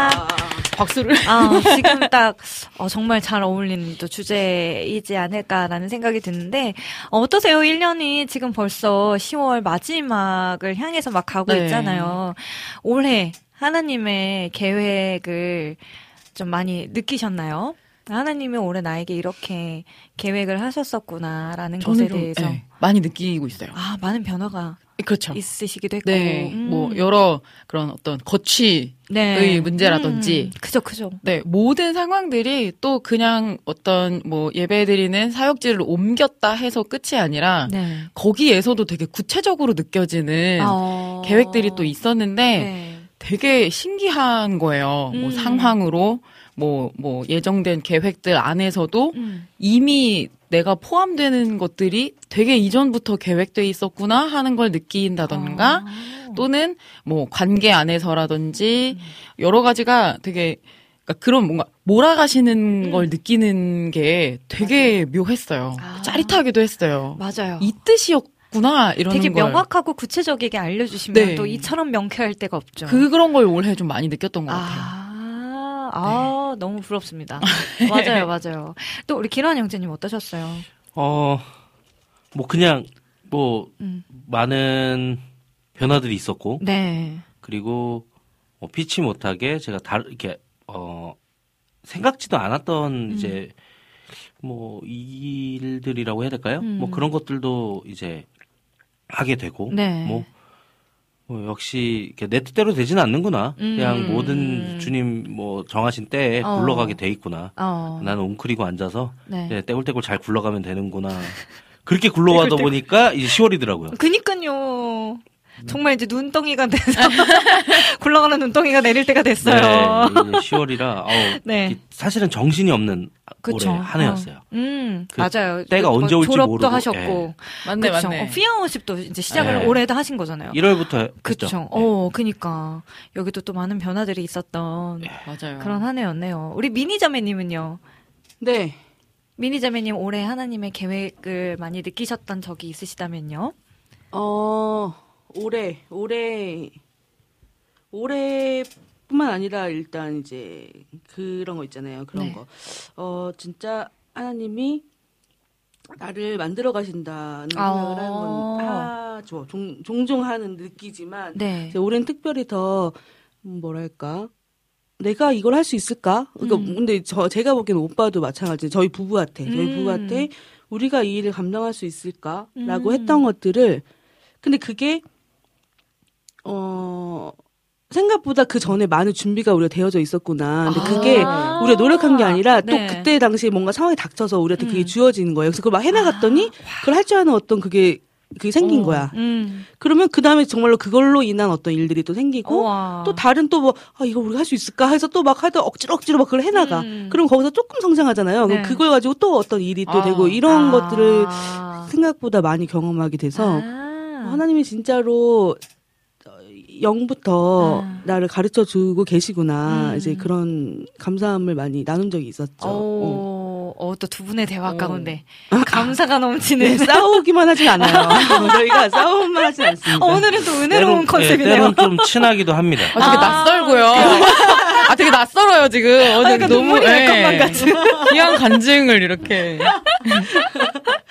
박수를. 아, 지금 딱, 어, 정말 잘 어울리는 또 주제이지 않을까라는 생각이 드는데, 어, 어떠세요? 1년이 지금 벌써 10월 마지막을 향해서 막 가고 네. 있잖아요. 올해 하나님의 계획을 좀 많이 느끼셨나요? 하나님이 올해 나에게 이렇게 계획을 하셨었구나라는 것에 대해서. 예, 많이 느끼고 있어요. 아, 많은 변화가 그렇죠. 있으시기도 했고. 네, 음. 뭐 여러 그런 어떤 거취의 네. 문제라든지, 음, 그죠, 그죠. 네 모든 상황들이 또 그냥 어떤 뭐 예배드리는 사역지를 옮겼다 해서 끝이 아니라 네. 거기에서도 되게 구체적으로 느껴지는 어. 계획들이 또 있었는데 네. 되게 신기한 거예요. 뭐 음. 상황으로 뭐뭐 예정된 계획들 안에서도 음. 이미 내가 포함되는 것들이 되게 이전부터 계획돼 있었구나 하는 걸 느낀다던가 아. 또는 뭐 관계 안에서라든지 여러 가지가 되게 그러니까 그런 뭔가 몰아가시는 걸 느끼는 게 되게 묘했어요. 아. 짜릿하기도 했어요. 맞아요. 이 뜻이었 구나 이러는 되게 걸. 명확하고 구체적이게 알려주시면 네. 또 이처럼 명쾌할 때가 없죠. 그 그런 걸 올해 좀 많이 느꼈던 것 같아요. 아, 아 너무 부럽습니다. 맞아요, 맞아요. 또 우리 기란 형제님 어떠셨어요? 어, 뭐 그냥 뭐 음. 많은 변화들이 있었고 네. 그리고 뭐 피치 못하게 제가 다 이렇게 어 생각지도 않았던 음. 이제 뭐 일들이라고 해야 될까요? 음. 뭐 그런 것들도 이제 하게 되고 네. 뭐, 뭐 역시 내 뜻대로 되지는 않는구나. 음. 그냥 모든 주님 뭐 정하신 때에 어. 굴러가게 돼 있구나. 어. 나는 웅크리고 앉아서 네. 떼굴떼굴 잘 굴러가면 되는구나. 그렇게 굴러가다. 보니까 이제 10월이더라고요. 그니까요. 정말 이제 눈덩이가 돼서 굴러가는 눈덩이가 내릴 때가 됐어요. 네, 10월이라 어, 네. 사실은 정신이 없는 그쵸. 올해 한 해였어요. 어. 음, 그 맞아요. 때가 뭐 언제 올지 졸업도 모르고, 하셨고. 예. 맞네, 그쵸. 맞네. 어, 피아노십도 이제 시작을 네. 올해도 하신 거잖아요. 1월부터 그쵸. 했죠. 어, 그니까. 여기도 또 많은 변화들이 있었던 맞아요. 그런 한 해였네요. 우리 미니자매님은요? 네. 미니자매님 올해 하나님의 계획을 많이 느끼셨던 적이 있으시다면요? 어, 올해, 올해, 올해뿐만 아니라 일단 이제 그런 거 있잖아요. 그런 네. 거. 어, 진짜 하나님이 나를 만들어 가신다는 생각을 하는 건 하죠. 종, 종종 하는 느끼지만 네. 올해는 특별히 더 음, 뭐랄까 내가 이걸 할 수 있을까? 그러니까 음. 근데 저 제가 보기에는 오빠도 마찬가지. 저희 부부한테 저희 음. 부부한테 우리가 이 일을 감당할 수 있을까라고 음. 했던 것들을 근데 그게 어 생각보다 그 전에 많은 준비가 우리가 되어져 있었구나. 근데 그게 아. 우리가 노력한 게 아니라 또 네. 그때 당시에 뭔가 상황이 닥쳐서 우리한테 그게 음. 주어지는 거예요. 그래서 그걸 막 해나갔더니 그걸 할 줄 아는 어떤 그게 그게 생긴 어. 거야. 음. 그러면 그 다음에 정말로 그걸로 인한 어떤 일들이 또 생기고 우와. 또 다른 또 뭐 아 이거 우리가 할 수 있을까 해서 또 막 하다 억지로 억지로 막 그걸 해나가. 음. 그럼 거기서 조금 성장하잖아요. 네. 그럼 그걸 가지고 또 어떤 일이 또 아. 되고 이런 아. 것들을 생각보다 많이 경험하게 돼서 아. 하나님이 진짜로 영부터 아. 나를 가르쳐 주고 계시구나. 음. 이제 그런 감사함을 많이 나눈 적이 있었죠. 어. 어, 어, 또두 분의 대화 오. 가운데 감사가 넘치는 네, 싸우기만 하진 않아요. 저희가 싸움만 하진 않습니다. 어, 오늘은 또 은혜로운 때론, 컨셉이네요. 예, 때론 좀 친하기도 합니다. 아, 되게 낯설고요. 아, 되게 낯설어요, 지금. 어, 되게 약간 눈물이 날 것만 같은. 귀한 간증을 이렇게.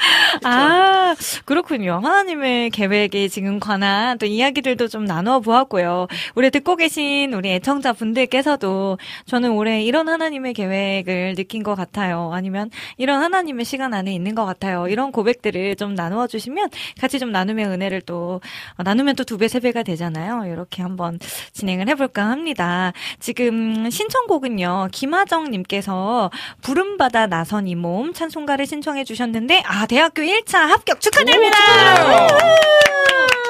아, 그렇군요. 하나님의 계획에 지금 관한 또 이야기들도 좀 나누어 보았고요. 우리 듣고 계신 우리 애청자 분들께서도 저는 올해 이런 하나님의 계획을 느낀 것 같아요. 아니면 이런 하나님의 시간 안에 있는 것 같아요. 이런 고백들을 좀 나누어 주시면 같이 좀 나눔의 은혜를 또, 어, 나누면 또 두 배, 세 배가 되잖아요. 이렇게 한번 진행을 해볼까 합니다. 지금 신청곡은요, 김하정님께서 부름받아 나선 이 몸 찬송가를 신청해 주셨는데, 아, 대학교 1차 합격 축하드립니다! 오.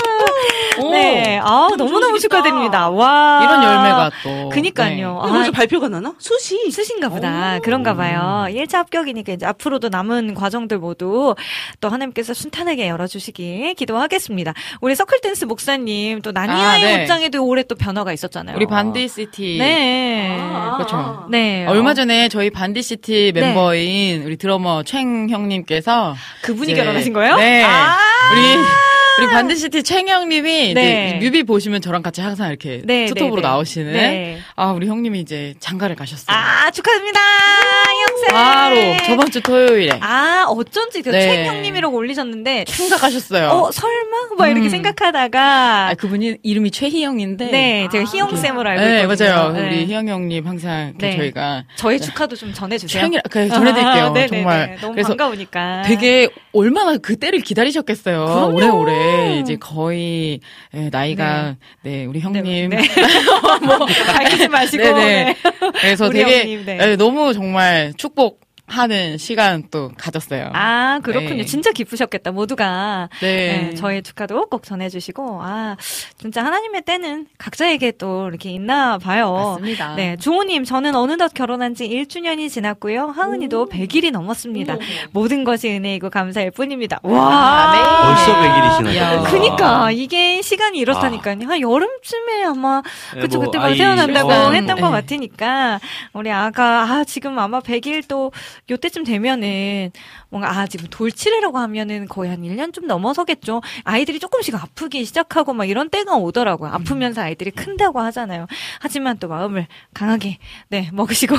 네, 아, 너무너무 축하드립니다. 와. 이런 열매가 또. 그니까요. 아, 벌써 발표가 나나? 수시. 수신가 보다. 그런가 봐요. 1차 합격이니까 이제 앞으로도 남은 과정들 모두 또 하나님께서 순탄하게 열어주시길 기도하겠습니다. 우리 서클댄스 목사님 또 나니아의 아, 네. 옷장에도 올해 또 변화가 있었잖아요. 우리 반디시티. 네. 그렇죠. 네. 얼마 전에 저희 반디시티 멤버인 우리 드러머 챙 형님께서 그분이 이제- 결혼하신 거예요? 네. 아. 우리 우리 반디시티 챙 형님이 네. 이제 뮤비 보시면 저랑 같이 항상 이렇게 네, 투톱으로 네, 네. 나오시는 네. 아 우리 형님이 이제 장가를 가셨어요. 아, 축하드립니다. 형생. 바로 저번 주 토요일에 아, 어쩐지 그 네. 최 형님이라고 올리셨는데 생각하셨어요. 어, 설마? 막 이렇게 음. 생각하다가 아, 그분이 이름이 최희영인데. 네, 제가 희영쌤으로 알고 네, 있거든요. 맞아요. 네. 우리 희영 형님 항상 네. 저희가 저희 축하도 좀 전해주세요. 최영이 그 전해드릴게요. 아. 정말 너무 그래서 반가우니까. 되게 얼마나 그 때를 기다리셨겠어요. 그럼요. 오래오래 이제 거의 예, 나이가 네, 우리 형님 네. 뭐 밝히지 마시고. 네네. 네. 그래서 우리 되게 형님, 네. 예, 너무 정말 축복 하는 시간 또 가졌어요. 아, 그렇군요. 네. 진짜 기쁘셨겠다, 모두가. 네. 네, 저의 축하도 꼭 전해주시고, 아, 진짜 하나님의 때는 각자에게 또 이렇게 있나 봐요. 맞습니다. 네, 주호님, 저는 어느덧 결혼한 지 1주년이 지났고요. 하은이도 100일이 넘었습니다. 모든 것이 은혜이고 감사할 뿐입니다. 와, 네. 벌써 100일이시나 야. 보다. 그니까 이게 시간이 이렇다니까요. 한 여름쯤에 아마 네, 그쵸 뭐 그때 막 아이 태어난다고 시간, 했던 것 네. 같으니까 우리 아가 아 지금 아마 100일 또 요때쯤 되면은 뭔가 아 지금 돌치레라고 하면은 거의 한 1년 좀 넘어서겠죠. 아이들이 조금씩 아프기 시작하고 막 이런 때가 오더라고요. 아프면서 아이들이 큰다고 하잖아요. 하지만 또 마음을 강하게 네 먹으시고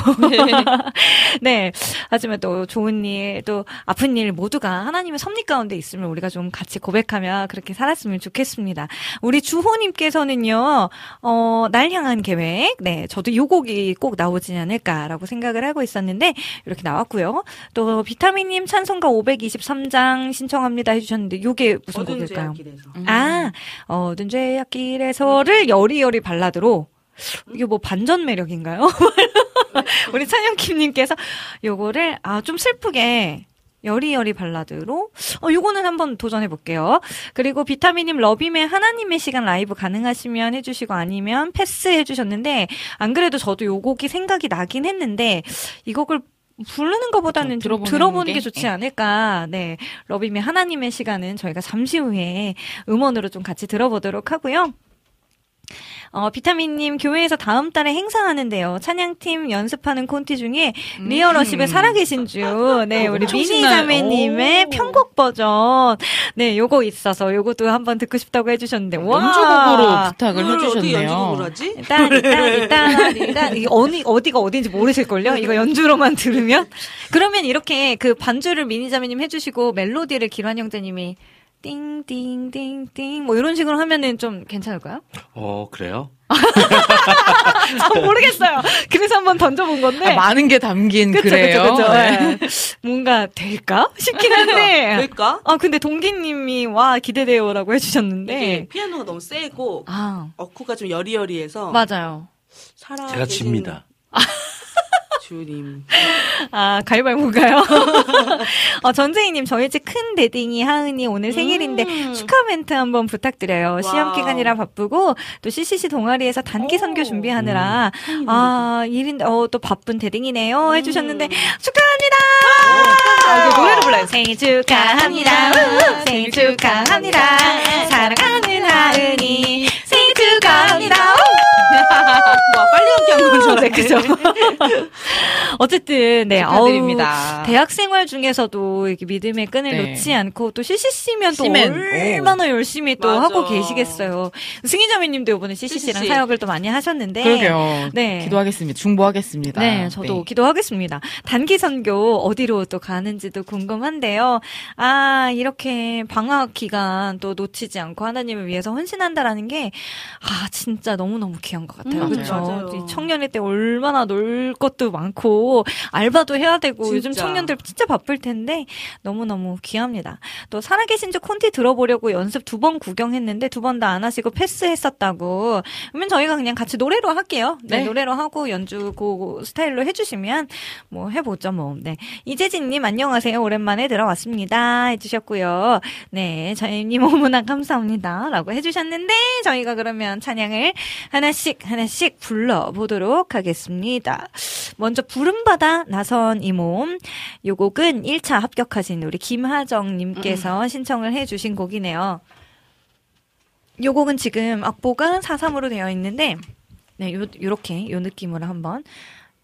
네 하지만 또 좋은 일 또 아픈 일 모두가 하나님의 섭리 가운데 있으면 우리가 좀 같이 고백하며 그렇게 살았으면 좋겠습니다. 우리 주호님께서는요 어, 날 향한 계획 네 저도 이 곡이 꼭 나오지 않을까라고 생각을 하고 있었는데 이렇게 나왔고 요. 또 비타민님 찬송가 523장 신청합니다 해주셨는데 이게 무슨 곡일까요? 죄악길에서. 아, 어두운 죄악길에서를 여리여리 발라드로 이게 뭐 반전 매력인가요? 우리 찬영킴님께서 요거를 아 좀 슬프게 여리여리 발라드로 어 요거는 한번 도전해 볼게요. 그리고 비타민님 러빔의 하나님의 시간 라이브 가능하시면 해주시고 아니면 패스 해주셨는데 안 그래도 저도 요 곡이 생각이 나긴 했는데 이 곡을 부르는 것보다는 좀 들어보는 들어보는 게, 게? 좋지 예. 않을까. 네. 러빔의 하나님의 시간은 저희가 잠시 후에 음원으로 좀 같이 들어보도록 하고요. 어, 비타민님, 교회에서 다음 달에 행사하는데요. 찬양팀 연습하는 콘티 중에 리얼러십에 살아계신 주, 네, 우리 엄청 미니. 자매님의 오. 편곡 버전, 네, 요거 있어서 요것도 한번 듣고 싶다고 해주셨는데, 와. 연주곡으로 부탁을 그걸 어떻게 해주셨네요. 연주곡을 하지? 따리, 따리, 따리. 이게 어디, 어디가 어딘지 모르실걸요? 이거 연주로만 들으면? 그러면 이렇게 그 반주를 미니 자매님 해주시고 멜로디를 기란 형제님이 띵띵띵띵 뭐 이런 식으로 하면은 좀 괜찮을까요? 어, 그래요? 저 모르겠어요. 그래서 한번 던져본 건데. 아, 많은 게 담긴 그쵸, 그래요. 그쵸, 그쵸. 네. 네. 뭔가 될까? 싶긴 한데. 될까? 아, 근데 동기님이 와, 기대돼요라고 해주셨는데. 이게 피아노가 너무 세고 아, 어쿠가 좀 여리여리해서 맞아요. 살아 제가 집니다. 주님. 아, 가위바위보인가요? 어, 전재희님, 저희 집 큰 대딩이 하은이 오늘 생일인데 축하 멘트 한번 부탁드려요. 시험 와우. 기간이라 바쁘고 또 CCC 동아리에서 단기 선교 준비하느라 아, 일인데 어, 또 바쁜 대딩이네요. 해주셨는데 축하합니다! 아, 노래를 불러요. 생일 축하합니다. 우, 생일 축하합니다. 사랑하는 하은이 생일 축하합니다. 줄 네, 그죠. 어쨌든, 네, 축하드립니다. 어우, 대학 생활 중에서도 이렇게 믿음의 끈을 네. 놓지 않고 또 CCC면 또 시맨. 얼마나 열심히 또 맞아. 하고 계시겠어요. 승희자매 님도 이번에 CCC랑 CCC. 사역을 또 많이 하셨는데. 그러게요. 네. 기도하겠습니다. 중보하겠습니다. 네, 저도 기도하겠습니다. 단기 선교 어디로 또 가는지도 궁금한데요. 아, 이렇게 방학 기간 또 놓치지 않고 하나님을 위해서 헌신한다라는 게, 아, 진짜 너무너무 귀한 것 같아요. 음, 그렇죠. 청년일 때 얼마나 놀 것도 많고, 알바도 해야 되고, 요즘 진짜. 청년들 진짜 바쁠 텐데, 너무너무 귀합니다. 또 살아계신 주 콘티 들어보려고 연습 두 번 구경했는데, 두 번 다 안 하시고 패스했었다고. 그러면 저희가 그냥 같이 노래로 할게요. 네, 네. 노래로 하고 연주 그 스타일로 해주시면 뭐 해보죠 뭐. 네. 이재진님 안녕하세요. 오랜만에 들어왔습니다. 해주셨고요. 네, 저희님 너무나 감사합니다.라고 해주셨는데 저희가 그러면 찬양을 하나씩 하나씩 불러보도록 하겠습니다. 먼저 부름받아 나선 이 몸. 요 곡은 1차 합격하신 우리 김하정 님께서 신청을 해 주신 곡이네요. 요 곡은 지금 악보가 4-3으로 되어 있는데, 네, 요, 요렇게, 요 느낌으로 한번,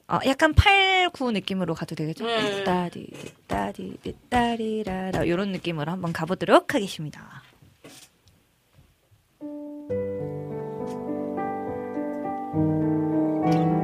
어, 약간 8, 9 느낌으로 가도 되겠죠? 네. 따디, 따디, 따리라라, 요런 느낌으로 한번 가보도록 하겠습니다. 푸 른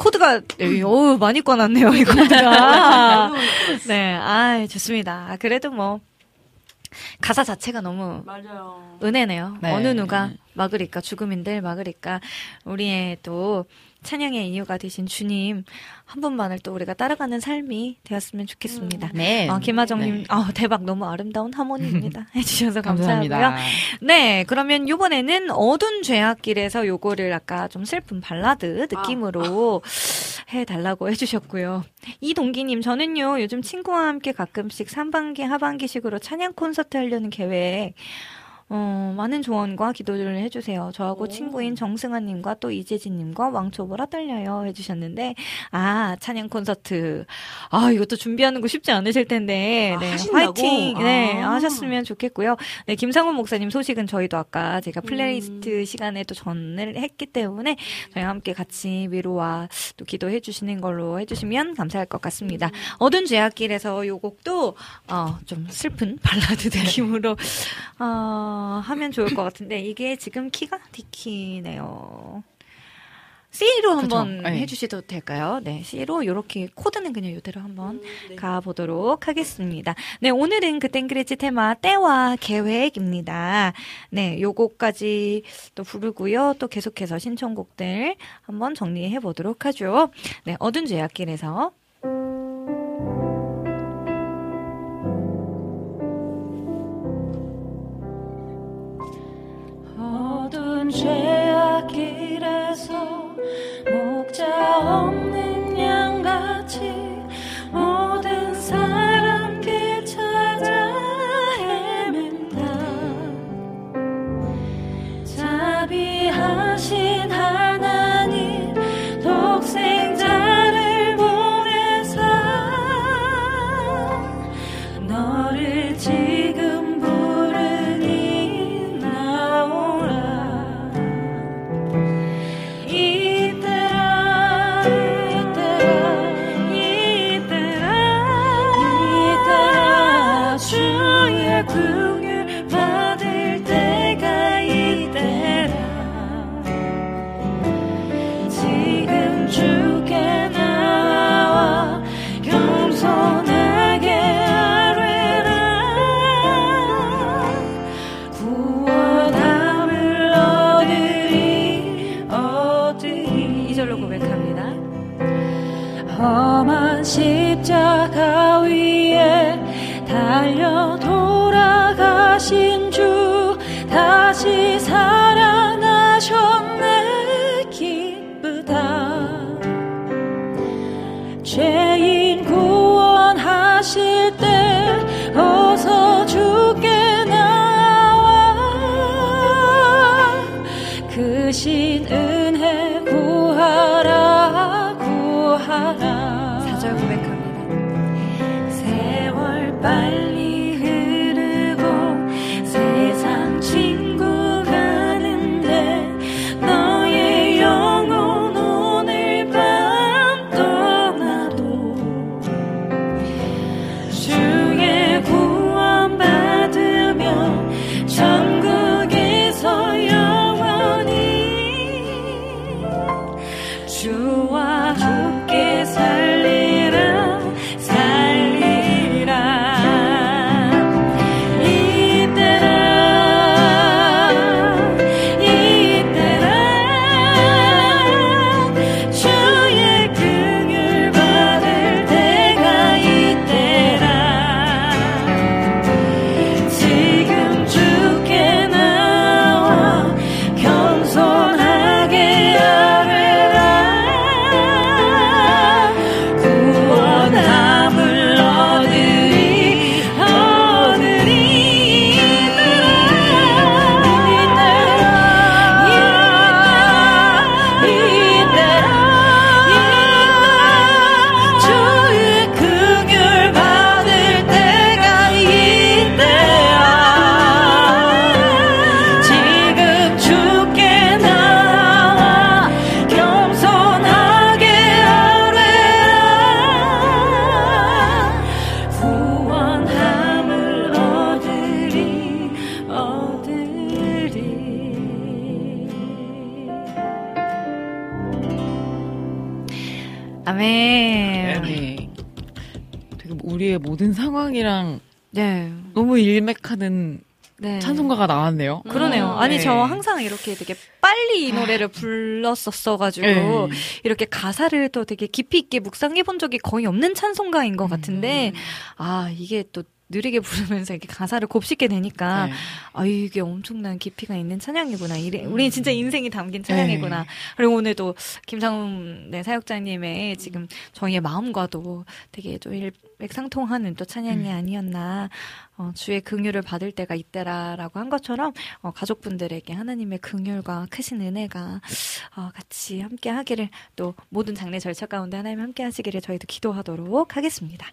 코드가 어유 많이 꺼놨네요 이 코드가. 네, 아 좋습니다. 그래도 뭐 가사 자체가 너무 맞아요. 은혜네요. 네. 어느 누가 막으리까 죽음인들 막으리까 우리의 또 찬양의 이유가 되신 주님 한 분만을 또 우리가 따라가는 삶이 되었으면 좋겠습니다. 네. 어, 김하정님, 네. 아, 대박 너무 아름다운 하모니입니다. 해주셔서 감사하고요. 감사합니다. 네, 그러면 요번에는 어두운 죄악길에서 요거를 아까 좀 슬픈 발라드 느낌으로 해달라고 해주셨고요. 이동기님, 저는요, 요즘 친구와 함께 가끔씩 상반기, 하반기식으로 찬양 콘서트 하려는 계획, 어, 많은 조언과 기도를 해주세요. 저하고 친구인 정승아님과 또 이재진님과 왕초보라 떨려요. 해주셨는데, 아, 찬양 콘서트. 아, 이것도 준비하는 거 쉽지 않으실 텐데, 아, 네? 화이팅! 네, 아. 하셨으면 좋겠고요. 네, 김상훈 목사님 소식은 저희도 아까 음. 제가 플레이리스트 시간에 또 전을 했기 때문에 저희와 함께 같이 위로와 또 기도해 주시는 걸로 해주시면 감사할 것 같습니다. 음. 어두운 죄악길에서 요 곡도, 어, 좀 슬픈 발라드 느낌으로, 어, 하면 좋을 것 같은데, 이게 지금 키가 D키네요. C로 한번 네. 해주셔도 될까요? 네, C로 이렇게 코드는 그냥 이대로 한번 가보도록 하겠습니다. 네, 오늘은 그땐 그랬지 테마 때와 계획입니다. 네, 요거까지 또 부르고요. 또 계속해서 신청곡들 한번 정리해 보도록 하죠. 네, 어둔 죄악길에서 죄악 길에서 목자 없는 양 같이 아멘. 네. 되게 우리의 모든 상황이랑 네. 너무 일맥하는 네. 찬송가가 나왔네요. 그러네요. 아니 네. 저 항상 이렇게 되게 빨리 이 노래를 불렀었어가지고 네. 이렇게 가사를 또 되게 깊이 있게 묵상해 본 적이 거의 없는 찬송가인 것 같은데 아 이게 또 느리게 부르면서 이렇게 가사를 곱씹게 되니까 네. 아 이게 엄청난 깊이가 있는 찬양이구나. 이래 우리 진짜 인생이 담긴 찬양이구나. 그리고 오늘도 김상훈 네, 사역자님의 지금 저희의 마음과도 되게 좀 일맥상통하는 또 찬양이 아니었나. 어, 주의 긍휼을 받을 때가 있더라라고 한 것처럼 어, 가족분들에게 하나님의 긍휼과 크신 은혜가 어, 같이 함께 하기를 또 모든 장례 절차 가운데 하나님 함께 하시기를 저희도 기도하도록 하겠습니다.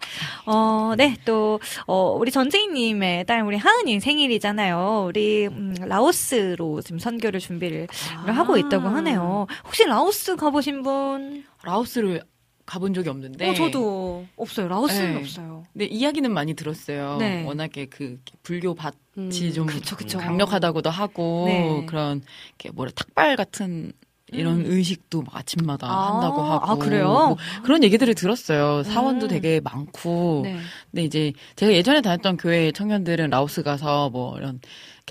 어, 네, 또 어, 우리 전재희님의 딸 우리 하은이 생일이잖아요. 우리 음, 라오스로 지금 선교를 준비를 하고 있다고 하네요. 혹시 라오스 가보신 분? 라오스를 가본 적이 없는데. 어, 저도 없어요. 라오스는 네. 없어요. 네, 이야기는 많이 들었어요. 네. 워낙에 그 불교 밭이 음, 좀 그쵸, 그쵸. 강력하다고도 하고 네. 그런 이렇게 뭐라 탁발 같은 이런 의식도 막 아침마다 음. 아, 한다고 하고 아, 그래요? 뭐 그런 얘기들을 들었어요. 사원도 음. 되게 많고. 네. 근데 이제 제가 예전에 다녔던 교회 청년들은 라오스 가서 뭐 이런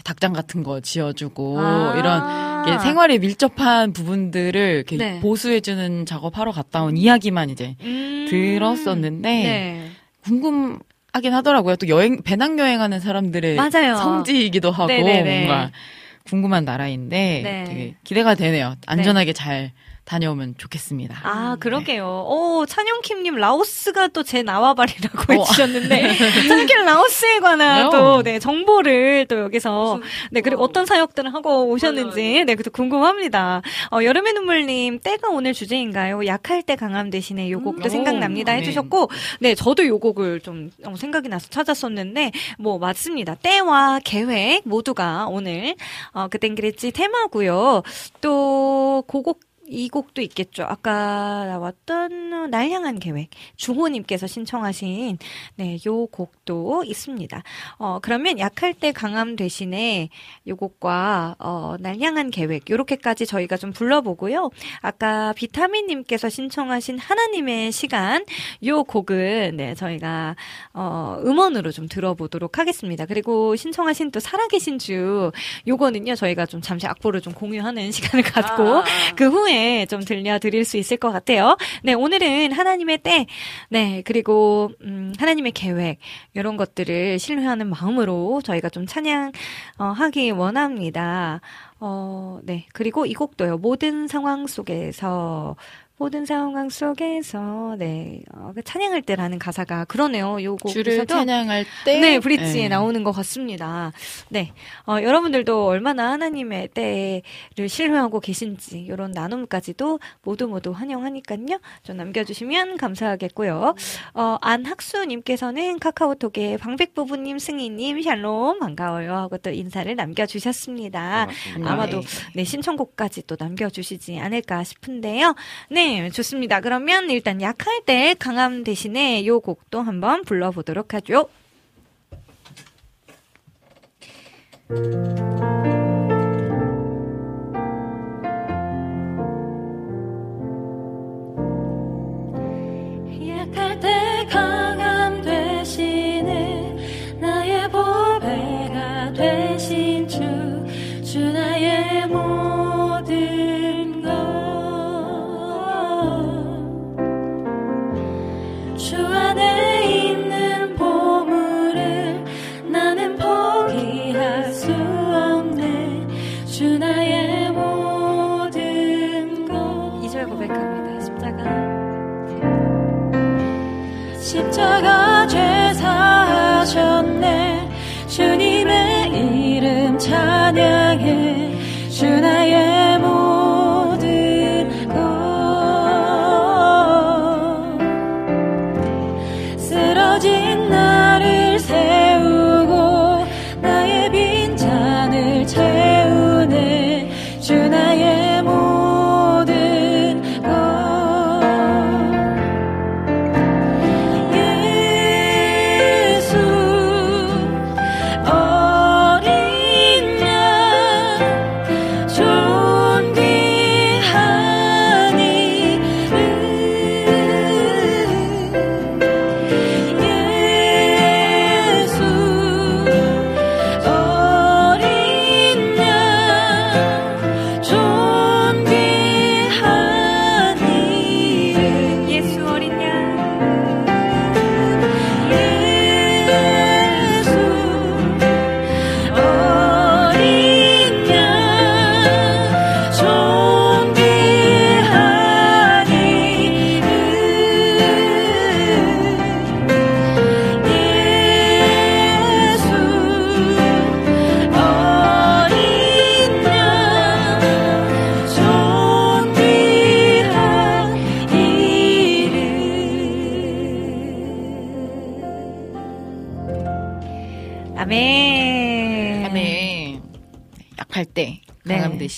닭장 같은 거 지어주고 아. 이런 생활에 밀접한 부분들을 이렇게 네. 보수해주는 작업하러 갔다 온 이야기만 이제 음. 들었었는데 네. 궁금 하긴 하더라고요. 또 여행 배낭 여행하는 사람들의 맞아요. 성지이기도 하고 네네네. 뭔가 궁금한 나라인데 네. 되게 기대가 되네요. 안전하게 잘 다녀오면 좋겠습니다. 아, 그러게요. 오, 찬용킴님, 라오스가 또 제 나와바리라고 어. 해주셨는데, 찬용킴 라오스에 관한 왜요? 또, 네, 정보를 또 여기서, 네, 그리고 어떤 사역들을 하고 오셨는지, 네, 그것도 궁금합니다. 어, 여름의 눈물님, 때가 오늘 주제인가요? 약할 때 강함 대신에 요 곡도 음. 생각납니다. 오, 해주셨고, 네, 저도 요 곡을 좀 어, 생각이 나서 찾았었는데, 뭐, 맞습니다. 때와 계획 모두가 오늘, 어, 그땐 그랬지 테마고요 또, 고곡 이 곡도 있겠죠. 아까 나왔던 날 향한 계획. 주호님께서 신청하신, 네, 요 곡도 있습니다. 어, 그러면 약할 때 강함 대신에 요 곡과, 어, 날 향한 계획. 요렇게까지 저희가 좀 불러보고요. 아까 비타민님께서 신청하신 하나님의 시간. 요 곡은, 네, 저희가, 어, 음원으로 좀 들어보도록 하겠습니다. 그리고 신청하신 또 살아계신 주. 요거는요, 저희가 좀 잠시 악보를 좀 공유하는 시간을 갖고, 그 후에 좀 들려드릴 수 있을 것 같아요. 네, 오늘은 하나님의 때, 네, 그리고, 음, 하나님의 계획, 이런 것들을 신뢰하는 마음으로 저희가 좀 찬양, 어, 하기 원합니다. 어, 네. 그리고 이 곡도요. 모든 상황 속에서, 모든 상황 속에서, 네, 어, 그 찬양할 때라는 가사가 그러네요. 요 곡에서도. 주를 찬양할 때 네, 브릿지에 네. 나오는 것 같습니다. 네, 어, 여러분들도 얼마나 하나님의 때를 신뢰하고 계신지 이런 나눔까지도 모두 모두 환영하니까요. 좀 남겨주시면 감사하겠고요. 어, 안학수님께서는 카카오톡에 방백부부님, 승희님, 샬롬 반가워요 하고 또 인사를 남겨주셨습니다. 반갑습니다. 아마도 네 신청곡까지 또 남겨주시지 않을까 싶은데요. 네, 좋습니다. 그러면 일단 약할 때 강함 대신에 요 곡도 한번 불러보도록 하죠.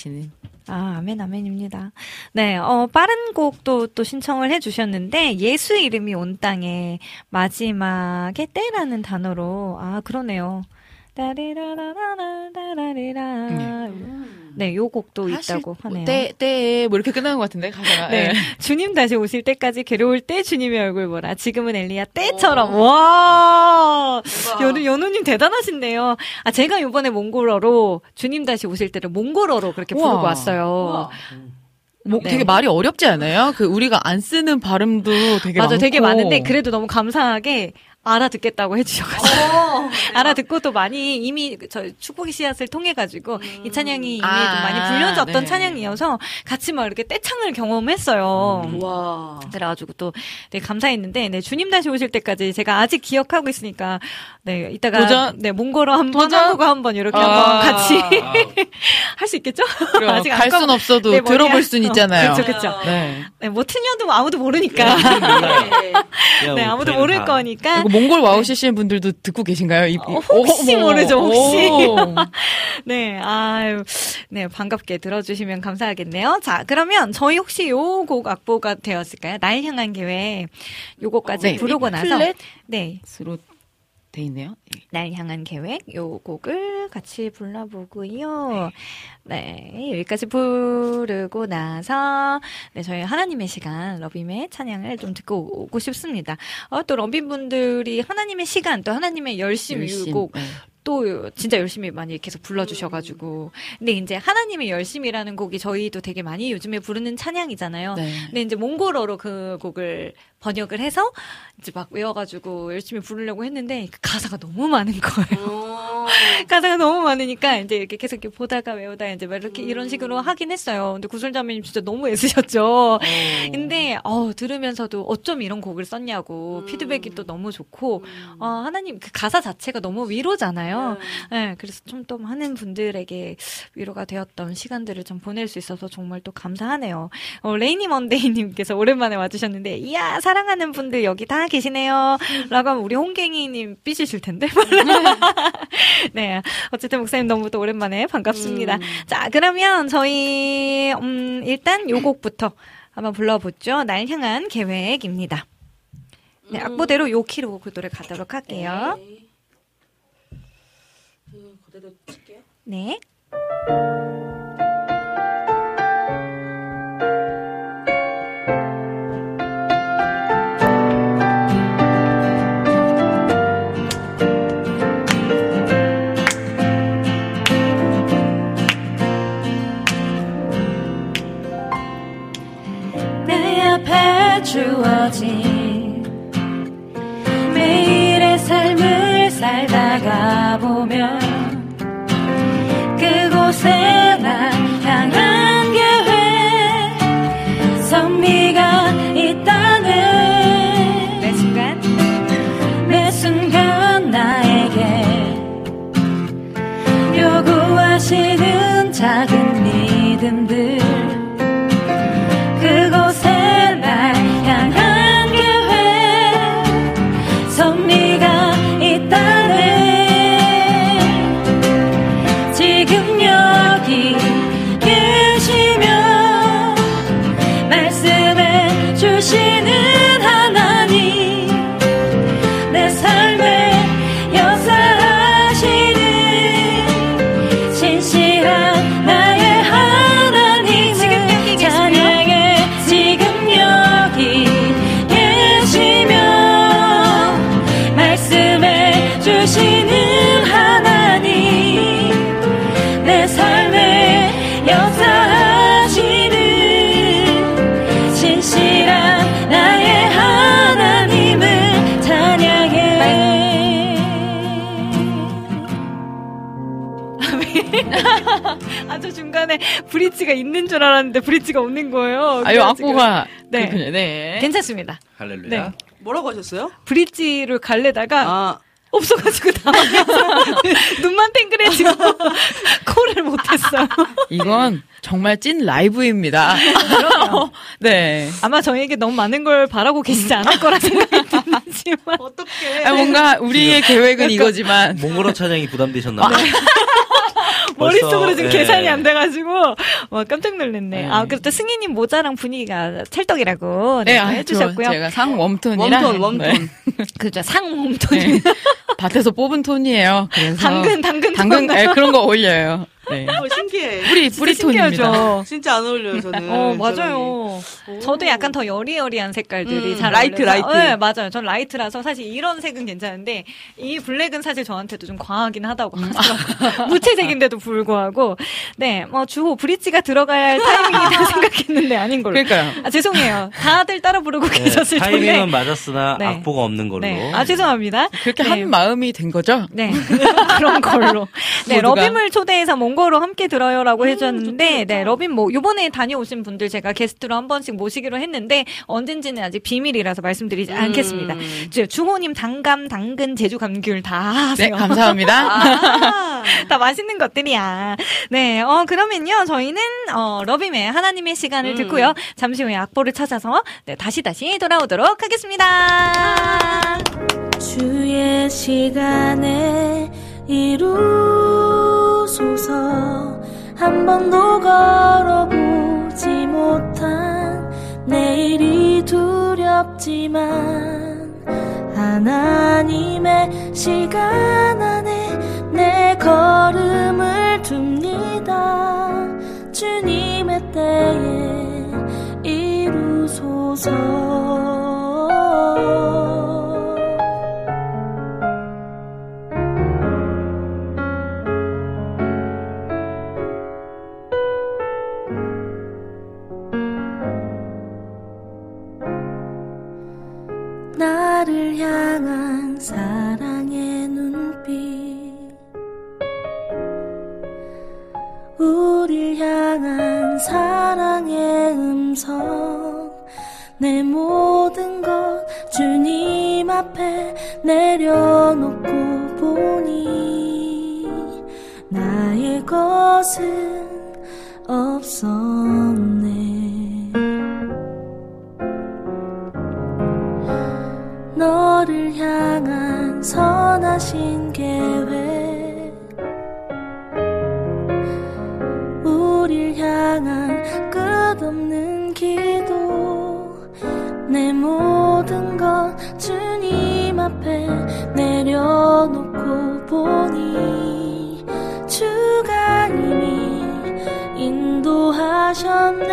네. 되시는. 아, 아멘, 아멘입니다. 네, 어, 빠른 곡도 또 신청을 해주셨는데, 예수 이름이 온 땅에 마지막에 때라는 단어로, 아, 그러네요. 따리라라라라라리라. 네, 요 곡도 있다고 하네요. 때, 때, 뭐 이렇게 끝나는 것 같은데, 가사가. 네. 네. 주님 다시 오실 때까지 괴로울 때 주님의 얼굴 보라. 지금은 엘리야 때처럼. 와! 연우, 연우님 대단하신데요. 아, 제가 요번에 몽골어로 주님 다시 오실 때를 몽골어로 그렇게 부르고 우와. 왔어요. 뭐 네. 되게 말이 어렵지 않아요? 그 우리가 안 쓰는 발음도 되게 맞아, 많고. 되게 많은데 그래도 너무 감사하게 알아듣겠다고 해주셔가지고 알아듣고 또 많이 이미 저 축복의 씨앗을 통해 가지고 이 찬양이 이미 아, 좀 많이 불려졌던 네. 찬양이어서 같이 막 이렇게 떼창을 경험했어요. 와. 그래가지고 또 되게 감사했는데 네 주님 다시 오실 때까지 제가 아직 기억하고 있으니까 네 이따가 도전? 네 몽골어 한번 도전? 한국어 한번 이렇게 아. 한번 같이 할 수 있겠죠? 아직 안갈순 없어도 네, 들어볼 순 있잖아요. 그렇죠, 그렇죠. 네. 네, 뭐 틀려도 아무도 모르니까. 네, 아무도 모를 거니까. 몽골 와우 CCM 분들도 듣고 계신가요? 이, 이- 어, 혹시 어머, 모르죠, 혹시. 오. 네, 아유, 네, 반갑게 들어주시면 감사하겠네요. 자, 그러면 저희 혹시 요 곡 악보가 되었을까요? 날 향한 계획. 요거까지 네, 부르고 이 나서. 플랫? 네. 스로 돼 있네요. 날 향한 계획 요 곡을 같이 불러보고요. 네 여기까지 부르고 나서 네 저희 하나님의 시간 러빔의 찬양을 좀 듣고 오고 싶습니다. 어, 또 러빔 분들이 하나님의 시간 또 하나님의 열심 이곡 네. 또 진짜 열심히 많이 계속 불러주셔가지고 근데 이제 하나님의 열심이라는 곡이 저희도 되게 많이 요즘에 부르는 찬양이잖아요. 네. 근데 이제 몽골어로 그 곡을 번역을 해서 이제 막 외워가지고 열심히 부르려고 했는데 그 가사가 너무 많은 거예요. 가사가 너무 많으니까 이제 이렇게 계속 이렇게 보다가 외우다 이제 막 이렇게 이런 식으로 하긴 했어요. 근데 구슬자매님 진짜 너무 애쓰셨죠. 근데 어 들으면서도 어쩜 이런 곡을 썼냐고 피드백이 또 너무 좋고 어 하나님 그 가사 자체가 너무 위로잖아요. 네, 그래서 좀 또 많은 분들에게 위로가 되었던 시간들을 좀 보낼 수 있어서 정말 또 감사하네요. 어, 레이니 먼데이님께서 오랜만에 와주셨는데, 이야, 사랑하는 분들 여기 다 계시네요. 라고 하면 우리 홍갱이님 삐지실 텐데. 네. 어쨌든 목사님 너무 또 오랜만에 반갑습니다. 자, 그러면 저희, 음, 일단 요 곡부터 한번 불러보죠. 날 향한 계획입니다. 네, 악보대로 요 키로 그 노래 가도록 할게요. 그대로 칠게요. 네. 주어진 매일의 삶을 살다가 보면 그곳에 날 향한 계획 선미가 있다는 매 순간 매 순간 나에게 요구하시는 작은 믿음들 아, 저 중간에 브릿지가 있는 줄 알았는데 브릿지가 없는 거예요. 아유, 악보가. 네. 그렇군요. 네. 괜찮습니다. 할렐루야. 네. 뭐라고 하셨어요? 브릿지를 갈래다가 아, 없어가지고 당황해서 눈만 땡그레지고 콜을 못했어요. 이건 정말 찐 라이브입니다. 네. 아마 저에게 너무 많은 걸 바라고 계시지 않을 거라 생각이 드지만 어떡해. 아, 뭔가 우리의 계획은 이거지만 몽골어 찬양이 부담되셨나 봐요. 머릿속으로 지금 예. 계산이 안 돼가지고 와 깜짝 놀랐네. 아 그리고 승희님 모자랑 분위기가 찰떡이라고 네, 네, 아, 해주셨고요. 저- 제가 상 웜톤이라. 웜톤, 웜톤. 네. 그죠 상 warm tone. 네. 밭에서 뽑은 톤이에요. 그래서 당근 당근 당근 톤. 네, 그런 거 어울려요. 네. 어, 신기해. 뿌리 뿌리 톤입니다. 신기하죠. 진짜 안 어울려요, 저는. 어. 맞아요. 저도 약간 더 여리여리한 색깔들이 음, 잘 light, 어울려서. light. 네 맞아요. 전 light라서 사실 이런 색은 괜찮은데 이 블랙은 사실 저한테도 좀 과하긴 하다고 음. 하더라고요. 무채색인데도 불구하고 네뭐 주호 브릿지가 들어갈 타이밍이다 생각했는데 아닌 걸로. 그러니까요. 아 죄송해요. 다들 따라 부르고 네, 계셨을 텐데. 타이밍은 맞았으나 네. 악보가 없는 걸로. 네. 아 죄송합니다. 그렇게 네. 한 마음이 된 거죠? 네. 그런 걸로. 네. 러빔을 초대해서 몽 고로 함께 들어요라고 음, 해줬는데, 네, 러빔 뭐, 요번에 다녀오신 분들 제가 게스트로 한 번씩 모시기로 했는데, 언젠지는 아직 비밀이라서 말씀드리지 않겠습니다. 저, 중호님 당감, 당근, 제주 감귤 다 하세요. 네, 감사합니다. 아, 다 맛있는 것들이야. 네, 어, 그러면요, 저희는, 어, 러빔의 하나님의 시간을 음. 듣고요. 잠시 후에 악보를 찾아서, 네, 다시 다시 돌아오도록 하겠습니다. 주의 시간에 이루소서. 한 번도 걸어보지 못한 내일이 두렵지만 하나님의 시간 안에 내 걸음을 둡니다. 주님의 때에 이루소서 나를 향한 사랑의 눈빛. 우릴 향한 사랑의 음성. 내 모든 것 주님 앞에 내려놓고 보니 나의 것은 없었네 너를 향한 선하신 계획. 우릴 향한 끝없는 기도. 내 모든 것 주님 앞에 내려놓고 보니 주가 이미 인도하셨네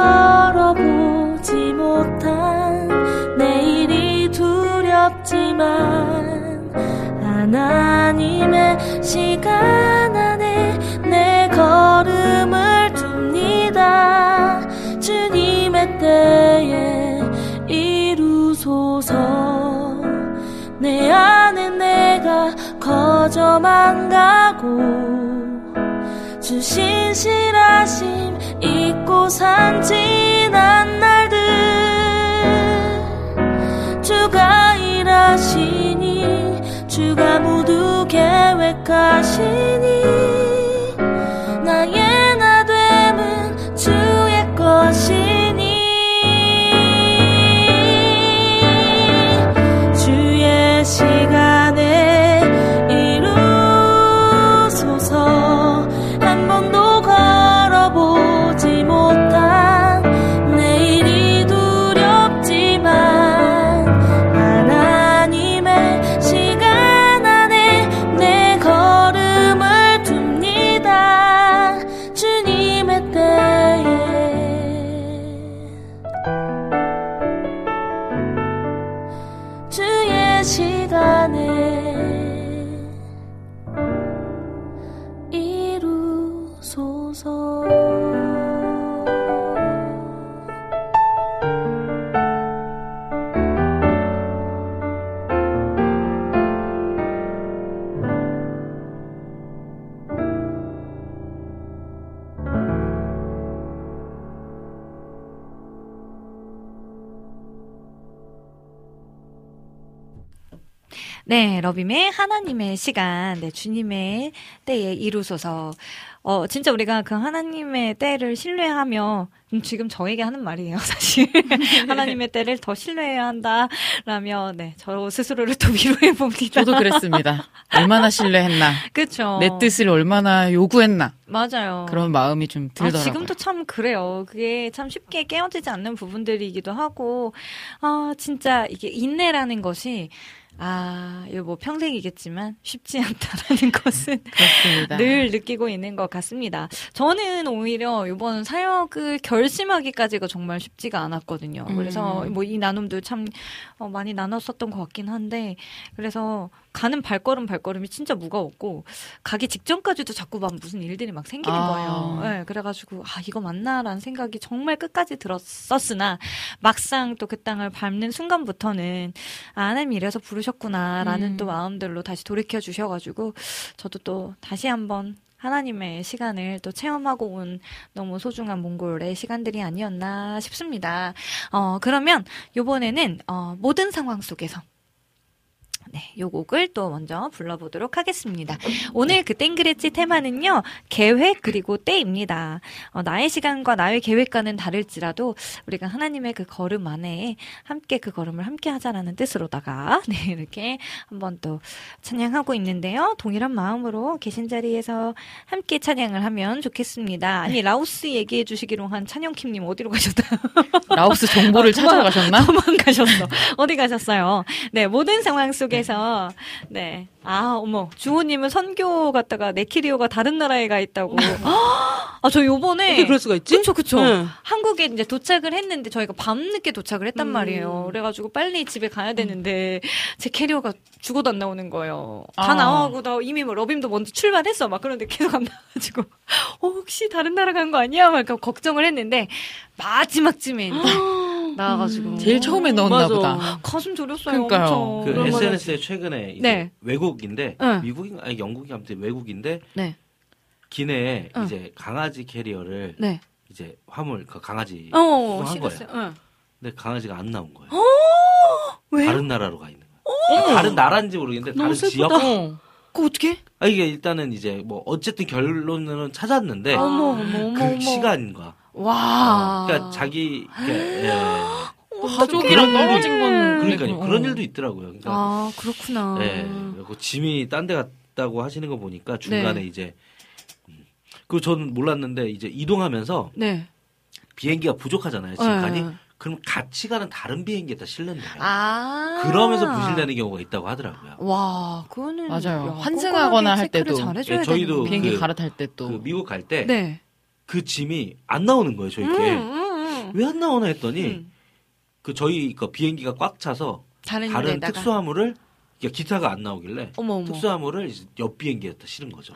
걸어보지 못한 내일이 두렵지만 하나님의 시간 안에 내 걸음을 둡니다. 주님의 때에 이루소서. 내 안에 내가 거저만 가고 주 신실하심 잊고 산 지난 날들. 주가 일하시니 주가 모두 계획하시니 네, 러빔의 하나님의 시간, 네, 주님의 때에 이루소서. 어, 진짜 우리가 그 하나님의 때를 신뢰하며, 음, 지금 저에게 하는 말이에요, 사실. 하나님의 때를 더 신뢰해야 한다 라며, 네, 저 스스로를 또 위로해 봅니다. 저도 그랬습니다. 얼마나 신뢰했나. 그쵸. 내 뜻을 얼마나 요구했나. 맞아요. 그런 마음이 좀 아, 들더라고요. 지금도 참 그래요. 그게 참 쉽게 깨어지지 않는 부분들이기도 하고, 아, 진짜 이게 인내라는 것이, 아, 이거 뭐 평생이겠지만 쉽지 않다라는 것은 그렇습니다. 늘 느끼고 있는 것 같습니다. 저는 오히려 이번 사역을 결심하기까지가 정말 쉽지가 않았거든요. 그래서 음. 뭐이 나눔도 참 어, 많이 나눴었던 것 같긴 한데, 그래서 가는 발걸음 발걸음이 진짜 무거웠고, 가기 직전까지도 자꾸 막 무슨 일들이 막 생기는 아. 거예요. 네, 그래가지고, 아, 이거 맞나라는 생각이 정말 끝까지 들었었으나, 막상 또 그 땅을 밟는 순간부터는, 아, 하나님이 이래서 부르셨구나라는 음. 또 마음들로 다시 돌이켜 주셔가지고, 저도 또 다시 한번 하나님의 시간을 또 체험하고 온 너무 소중한 몽골의 시간들이 아니었나 싶습니다. 어, 그러면 요번에는, 어, 모든 상황 속에서 네, 요 곡을 또 먼저 불러보도록 하겠습니다. 오늘 그 땡그레치 테마는요, 계획 그리고 때입니다. 어, 나의 시간과 나의 계획과는 다를지라도 우리가 하나님의 그 걸음 안에 함께 그 걸음을 함께 하자라는 뜻으로다가 네, 이렇게 한번 또 찬양하고 있는데요. 동일한 마음으로 계신 자리에서 함께 찬양을 하면 좋겠습니다. 아니, 라오스 얘기해 주시기로 한 찬영킴님 어디로 가셨다? 라오스 정보를 아, 도망- 찾아가셨나? 도망가셨어. 어디 가셨어요? 네, 모든 상황 속에 서, 네. 아, 어머. 주호님은 선교 갔다가 네키리오가 다른 나라에 가 있다고. 아, 저 요번에. 어떻게 그럴 수가 있지? 그쵸, 그쵸. 네. 한국에 이제 도착을 했는데 저희가 밤늦게 도착을 했단 음. 말이에요. 그래가지고 빨리 집에 가야 되는데 제 캐리어가 죽어도 안 나오는 거예요. 다 아. 나와고 나 이미 뭐 러빔도 먼저 출발했어. 막 그런데 계속 안 나와가지고 어, 혹시 다른 나라 간 거 아니야? 막 이렇게 걱정을 했는데 마지막쯤에 나와가지고 제일 처음에 넣었나 맞아. 보다. 가슴 졸였어요. 그러니까요. 엄청. 그 SNS에 최근에 이제 네. 외국 인데 응. 미국인 아니 영국이 아무튼 외국인데 네. 기내에 응. 이제 강아지 캐리어를 네. 이제 화물 그 강아지 어, 수송한 씹었어요. 거예요. 응. 근데 강아지가 안 나온 거예요. 왜요? 다른 나라로 가 있는 거예요. 다른 나라인지 모르겠는데 다른 지역. 어. 그거 어떻게? 아 이게 일단은 이제 뭐 어쨌든 결론은 찾았는데 어머, 어머, 그 어머. 시간과 와. 그러니까 자기 이렇게, 예. 가족이랑 떨어진 건 그러니까요 어. 그런 일도 있더라고요. 그러니까 아, 그렇구나. 네. 그리고 짐이 딴 데 갔다고 하시는 거 보니까 중간에 네. 이제 음. 그리고 저는 몰랐는데 이제 이동하면서 네. 비행기가 부족하잖아요. 지금까지. 네. 그럼 같이 가는 다른 비행기에다 실는데요. 아. 그러면서 부실되는 경우가 있다고 하더라고요. 와, 그거는 맞아요. 야, 환승하거나 할 때도 예, 저희도. 비행기 그- 갈아탈 때 또. 그 미국 갈 때그 네. 짐이 안 나오는 거예요, 저희께. 음, 음. 왜안 나오나 했더니 음. 그 저희 그 비행기가 꽉 차서 다른 다른. 특수화물을 기타가 안 나오길래 어머 어머. 특수화물을 옆 비행기에다 실은 거죠.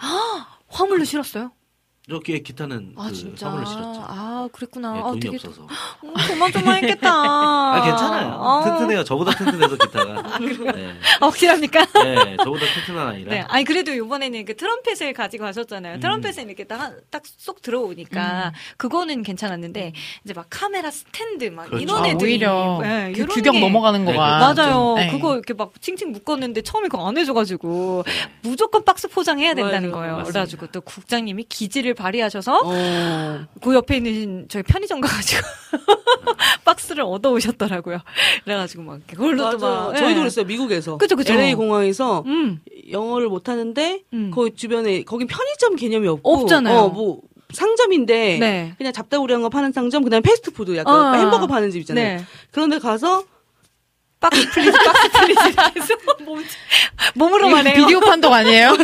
화물로 실었어요? 이렇게 기타는 아 그 진짜. 화물을 실었죠. 아 그랬구나. 예, 아, 돈이 되게 없어서. 음, 조마조마했겠다. 아, 괜찮아요. 아. 튼튼해요. 저보다 튼튼해서 기타가. 네. 아, 확실합니까? 네, 저보다 튼튼한 아니라. 네. 아니 그래도 이번에는 그 트럼펫을 가지고 가셨잖아요. 음. 트럼펫은 이렇게 딱쏙 들어오니까 그거는 괜찮았는데 이제 막 카메라 스탠드 막 그렇죠. 이런 아, 애들이 오히려 네, 그 이런 규격 게- 넘어가는 네, 거가. 맞아요. 좀, 네. 그거 이렇게 막 칭칭 묶었는데 처음에 그거 안 해줘가지고 무조건 박스 포장해야 된다는 맞아요. 거예요. 맞습니다. 그래가지고 또 국장님이 기지를 발휘하셔서 어. 그 옆에 있는 저희 편의점 가가지고 박스를 얻어 오셨더라고요. 그래가지고 막 그걸로 또 맞아. 막 저희도 예. 그랬어요. 미국에서. 그죠, 그죠. LA 공항에서 음, 영어를 못 하는데 음. 거기 주변에 거긴 편의점 개념이 없고 없잖아요. 어, 뭐 상점인데 네. 그냥 잡다구리한 거 파는 상점 그다음에 패스트푸드 약간 어. 햄버거 파는 집 있잖아요. 네. 그런데 가서 box please, box please 해서 몸, 몸으로만 해요. 비디오 판독 아니에요?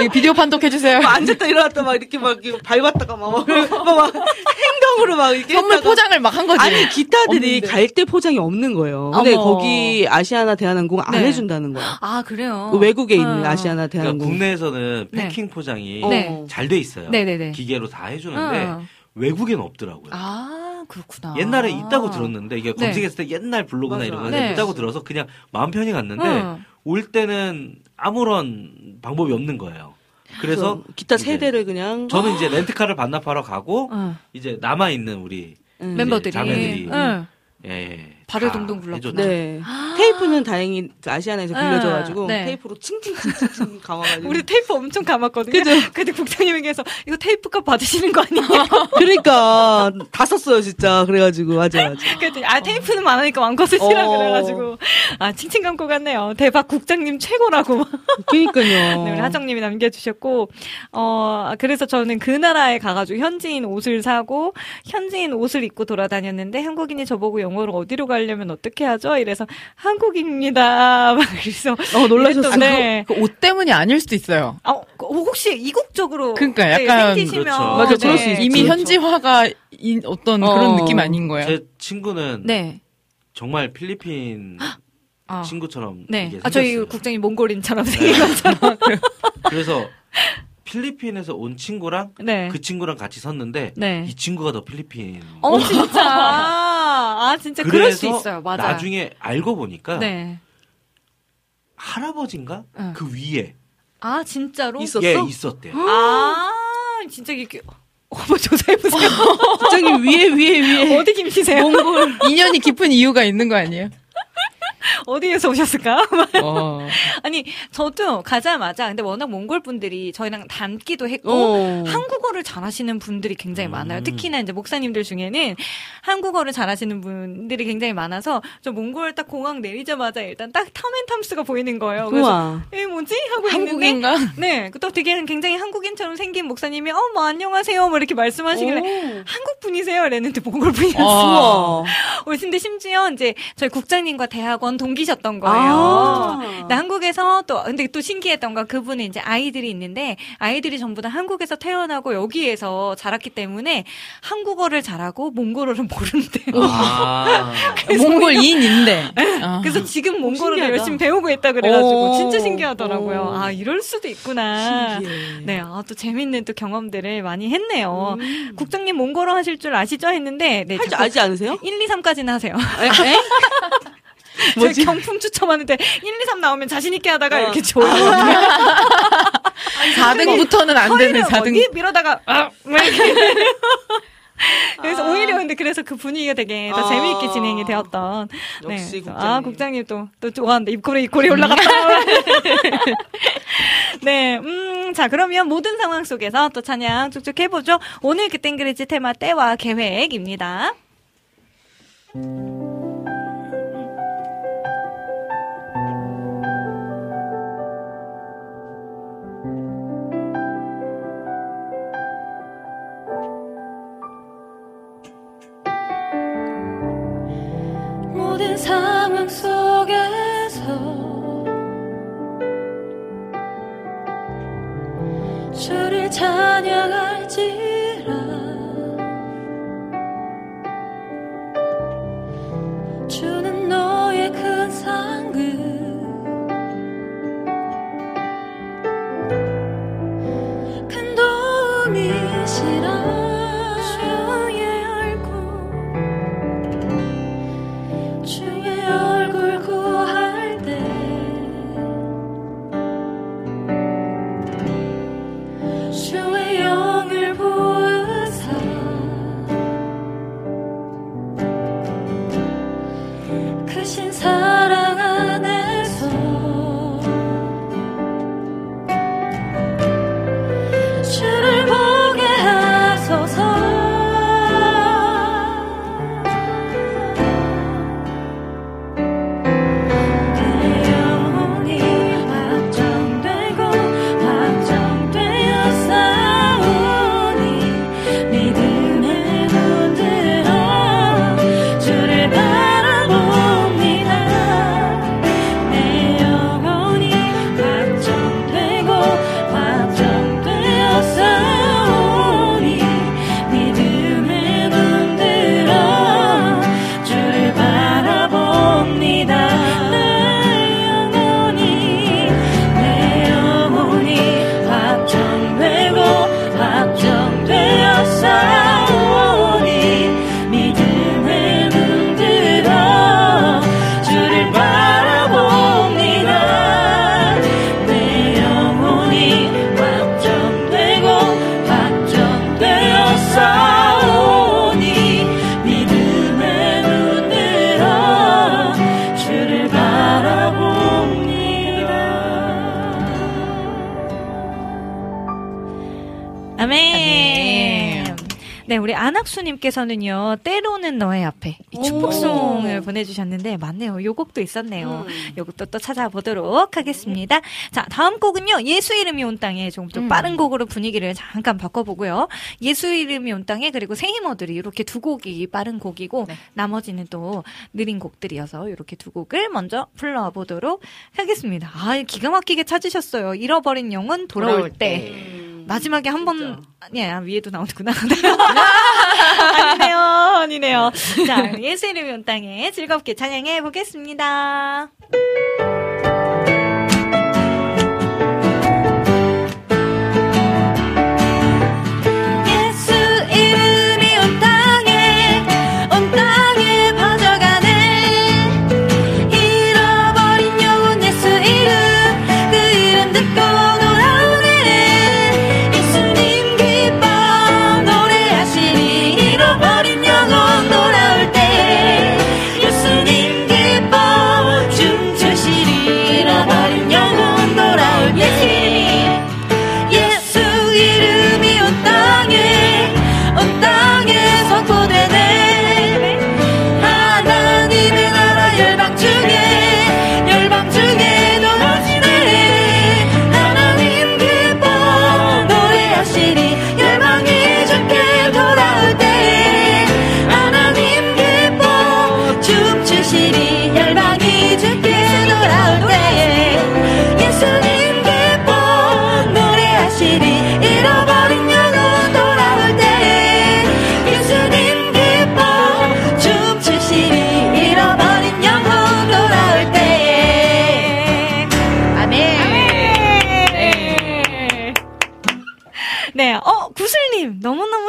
이거 비디오 판독 해주세요. 막 앉았다 일어났다 막 이렇게 막 이렇게 밟았다가 막, 막, 막, 막 행동으로 막 이렇게 선물 했다가 포장을 막 한 거지. 아니 기타들이. 갈 때 포장이 없는 거예요. 근데 어머. 거기 아시아나 대한항공 안 네. 해준다는 거야. 아 그래요. 그 외국에 있는 어. 아시아나 그러니까 대한항공. 국내에서는 네. 패킹 포장이 네. 잘돼 있어요. 네네네. 기계로 다 해주는데 어. 외국엔 없더라고요. 아 그렇구나. 옛날에 있다고 들었는데 이게 네. 검색했을 때 옛날 블로그나 맞아. 이런 거 네. 있다고 들어서 그냥 마음 편히 갔는데 어. 올 때는 아무런 방법이 없는 거예요. 그래서 기타 세 대를 그냥 저는 이제 렌트카를 반납하러 가고 어. 이제 남아 있는 우리 음. 멤버들이 자매들이 응. 예, 예, 발을 동동 굴렀구나. 네. 테이프는 다행히 그 아시아나에서 아, 빌려줘가지고 네. 테이프로 칭칭칭칭 감아가지고. 우리 테이프 엄청 감았거든요. 그죠? 근데 국장님에게서 이거 테이프 값 받으시는 거 아니에요? 그러니까 다 썼어요 진짜. 그래가지고 맞아 맞아. 그랬더니 아 테이프는 많으니까 마음껏 쓰시라 어. 그래가지고 아 칭칭 감고 갔네요. 대박 국장님 최고라고. 그니까요. 네, 우리 하정님이 남겨주셨고 어 그래서 저는 그 나라에 가가지고 현지인 옷을 사고 현지인 옷을 입고 돌아다녔는데 한국인이 저보고 영어로 어디로 가려면 어떻게 하죠? 이래서 한국입니다. 막 그래서 어 놀라셨어요. 네. 그 옷 때문이 아닐 수도 있어요. 아, 그 혹시 이국적으로 그러니까 네, 약간 생기시면 그렇죠. 맞아, 그럴 수 있지. 이미 그렇죠. 현지화가 인- 어떤 어. 그런 느낌 아닌 거예요. 제 친구는 네. 정말 필리핀 아. 친구처럼 네. 아, 저희. 국장님 몽골인처럼 네. 생긴 것처럼. 그래서 필리핀에서 온 친구랑 네. 그 친구랑 같이 섰는데 네. 이 친구가 더 필리핀. 어, 진짜. 아, 진짜 그럴 수 있어요. 맞아요. 나중에 알고 보니까 네. 할아버지인가 응. 그 위에 아, 진짜로? 있었어? 예 있었대요. 아, 진짜 이게 어머 조사해보세요. 국장님 위에 위에 위에 어디 김치세요? 몽골 인연이 깊은 이유가 있는 거 아니에요? 어디에서 오셨을까? 어. 아니, 저도 가자마자, 근데 워낙 몽골 분들이 저희랑 닮기도 했고, 어. 한국어를 잘하시는 분들이 굉장히 많아요. 특히나 이제 목사님들 중에는 한국어를 잘하시는 분들이 굉장히 많아서, 저 몽골 딱 공항 내리자마자 일단 딱 타멘탐스가 보이는 거예요. 그래서, 우와. 에 뭐지? 하고 있는데, 한국인가? 네, 또 되게 굉장히 한국인처럼 생긴 목사님이, 어, 뭐, 안녕하세요. 뭐 이렇게 말씀하시길래, 오. 한국 분이세요? 이랬는데 몽골 분이었어. 어, 근데 심지어 이제 저희 국장님과 대학원 동기셨던 거예요. 아. 한국에서 또 근데 또 신기했던 건 그분은 이제 아이들이 있는데 아이들이 전부 다 한국에서 태어나고 여기에서 자랐기 때문에 한국어를 잘하고 몽골어를 모르는데요. 아, 몽골인인데. 어. 그래서 지금 몽골어를 신기하다. 열심히 배우고 있다 그래가지고 오. 진짜 신기하더라고요. 오. 아 이럴 수도 있구나. 신기해. 네, 아, 또 재밌는 또 경험들을 많이 했네요. 음. 국장님 몽골어 하실 줄 아시죠? 했는데 네, 할줄 아지 않으세요? 1, 2, 3까지는 하세요. 에? 에? 저희 경품 추첨하는데 1, 2, 3 나오면 자신 있게 하다가 어. 이렇게 줘요. 4등부터는 안 되는 허리를 4등. 어디 밀어다가, 아. 그래서 오히려 근데 그래서 그 분위기가 되게 더 아. 재미있게 진행이 되었던. 역시 그래서 국장님. 아, 국장님 또, 또 좋아한다. 입꼬리, 입꼬리 올라갔다. 네, 음, 자, 그러면 모든 상황 속에서 또 찬양 쭉쭉 해보죠. 오늘 그땐 그랬지 테마 때와 계획입니다. 모든 상황 속에서 주를 찬양할지라. 주는 너의 큰 상급. 큰 도움이시라. 안학수님께서는요, 때로는 너의 앞에 이 축복송을 보내주셨는데, 맞네요. 요 곡도 있었네요. 음. 요 곡도 또 찾아보도록 하겠습니다. 자, 다음 곡은요, 예수 이름이 온 땅에 좀더 음. 빠른 곡으로 분위기를 잠깐 바꿔보고요. 예수 이름이 온 땅에 그리고 생이머들이 이렇게 두 곡이 빠른 곡이고, 네. 나머지는 또 느린 곡들이어서 이렇게 두 곡을 먼저 불러보도록 하겠습니다. 아, 기가 막히게 찾으셨어요. 잃어버린 영혼 돌아올, 돌아올 때. 음, 마지막에 한 번, 진짜. 아니야, 위에도 나오는구나. 아니네요, 아니네요. 자, 예수 이름이 온 땅에 즐겁게 찬양해 보겠습니다.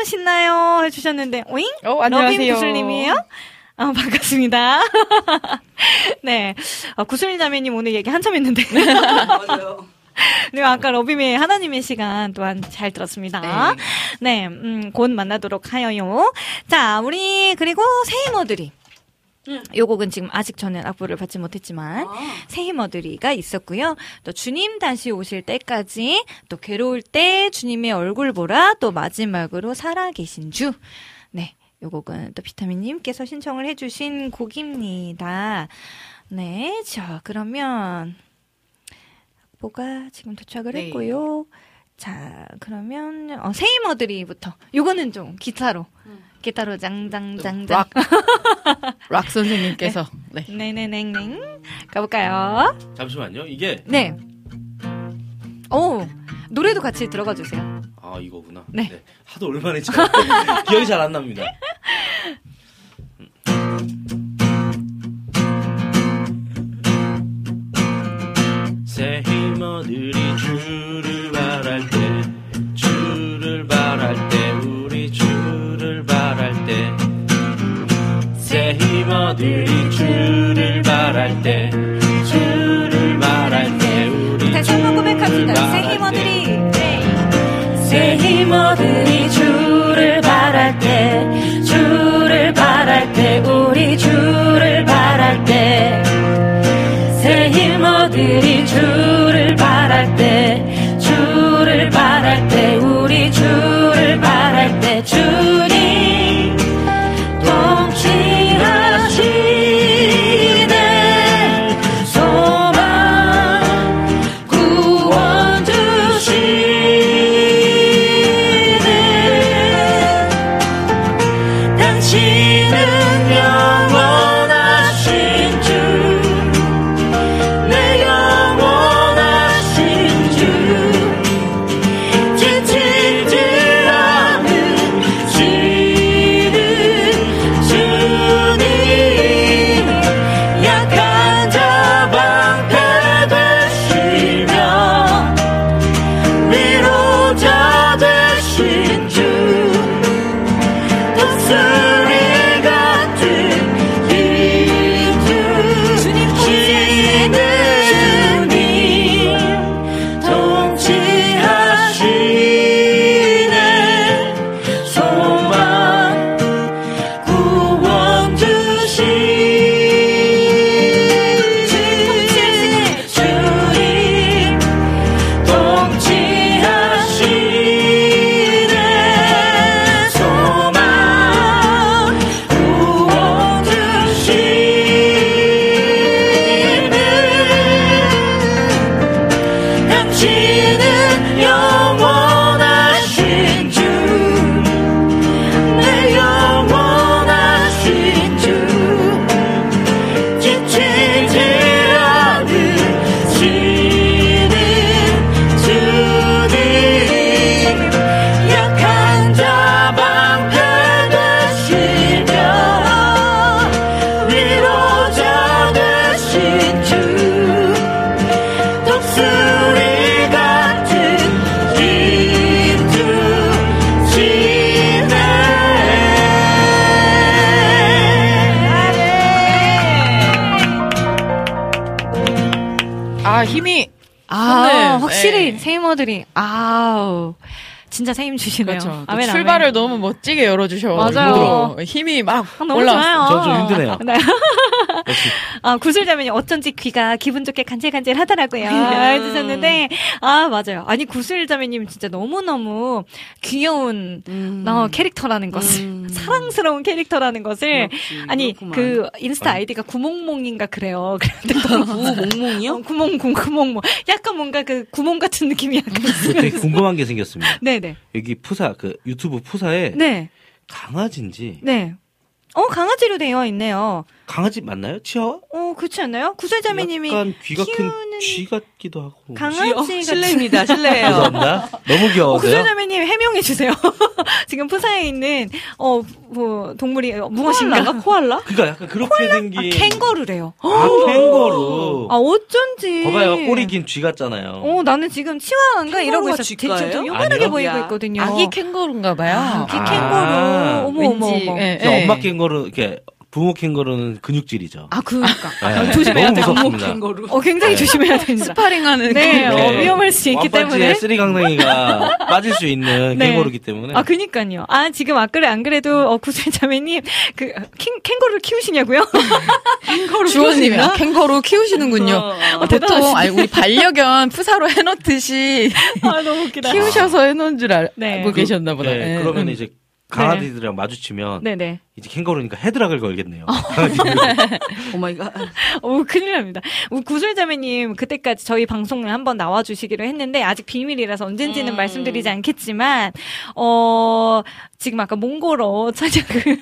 너무너무 신나요. 해주셨는데, 오잉? 어, 안녕하세요. 러빈 구슬님이에요? 아, 반갑습니다. 네. 아, 구슬 자매님 오늘 얘기 한참 했는데. 맞아요. 그리고 아까 러빔의 하나님의 시간 또한 잘 들었습니다. 네, 음, 곧 만나도록 하여요. 자, 우리, 그리고 세이머들이. 요 곡은 지금 아직 저는 악보를 받지 못했지만 아. 세이머들이가 있었고요. 또 주님 다시 오실 때까지 또 괴로울 때 주님의 얼굴 보라 또 마지막으로 살아계신 주. 네. 요 곡은 또 비타민님께서 신청을 해주신 곡입니다. 네. 자, 그러면 악보가 지금 도착을 네. 했고요. 자, 그러면 어, 세이머들이부터 요거는 좀 기타로 기타로 짱짱짱짱 락. 락 선생님께서. 네. 네 네네네 가볼까요? 잠시만요. 이게 네. 오 노래도 같이 들어가 주세요. 아 이거구나. 네. 하도 오랜만에 잘 기억이 잘 안 납니다. 새 힘어들이 주를 바랄 때 힘어들이 주를 바랄 때 주를 바랄 때 우리 다시 한번 주를 고백합시다. 새때 힘어들이 네. 새 힘어들이 주를 바랄 때 주를 바랄 때 우리 주를 바랄 때새 힘어들이 주를 바랄 때 진짜 세임 주시네요. 그렇죠. 또 아멘, 출발을 아멘. 너무 멋지게 열어주셔. 맞아요. 힘이 막 아, 올라왔어요. 좋아요. 저좀 힘드네요. 네. 아, 구슬자면이 어쩐지 귀가 기분 좋게 간질간질 하더라고요. 해주셨는데, 아, 맞아요. 아니, 구슬자매님 진짜 너무너무 귀여운 어, 캐릭터라는 것을, 사랑스러운 캐릭터라는 것을, 아니, 그 인스타 아이디가 구멍몽인가 그래요. 구멍몽이요? 구멍, 구- 구멍몽. 약간 뭔가 그 구멍 같은 느낌이 약간 있어요. 되게 궁금한 게 생겼습니다. 네네. 여기 푸사 그 유튜브 푸사에 네. 강아지인지 네. 어, 강아지로 되어 있네요. 강아지 맞나요? 치아와? 어, 그렇지 않나요? 구슬자매님이 약간 귀가 큰쥐 같기도 하고. 강아지가 실례입니다. 실례예요. 죄송합니다. 너무 어, 귀여워서요. 구슬자매님 해명해 주세요. 지금 푸사에 있는 어 뭐 동물이 무엇인가? 코알라인가? 코알라? 그러니까 약간 그렇게 생긴. 아, 캥거루래요. 아, 캥거루. 아 어쩐지. 봐봐요, 꼬리 긴 쥐 같잖아요. 어 나는 지금 치와인가 이러고 있어. 대체 좀 요만하게? 보이고 야, 있거든요. 아기 캥거루인가 봐요. 아기 아. 캥거루. 어머 어머 어머. 예, 그래서 예. 엄마 캥거루 이렇게 부모 캥거루는 근육질이죠. 아 그러니까. 네, 조심해야 너무 돼요. 무섭습니다. 캥거루. 어 굉장히 네. 조심해야 됩니다. 스파링하는 네, 캥거루. 어, 위험할 수 있기 때문에. three 강냉이가 빠질 수 있는 네. 캥거루기 때문에. 아, 그니까요. 아, 지금 안 그래, 안 그래도, 어, 구슬 자매님, 그, 캥, 캥거루를 키우시냐고요? 주원님이 아, 캥거루 키우시는군요. 어, 보통. 아니, 우리 반려견 프사로 해놓듯이 아, 너무 웃기다. 키우셔서 해놓은 줄 알고 네. 계셨나 보다. 네, 예. 그러면 음. 이제 강아지들이랑 마주치면 네네. 이제 캥거루니까 헤드락을 걸겠네요. Oh my god. 오, 큰일 납니다. 구슬자매님, 그때까지 저희 방송에 한번 나와주시기로 했는데, 아직 비밀이라서 언젠지는 음. 말씀드리지 않겠지만, 어, 지금 아까 몽골어 찬양을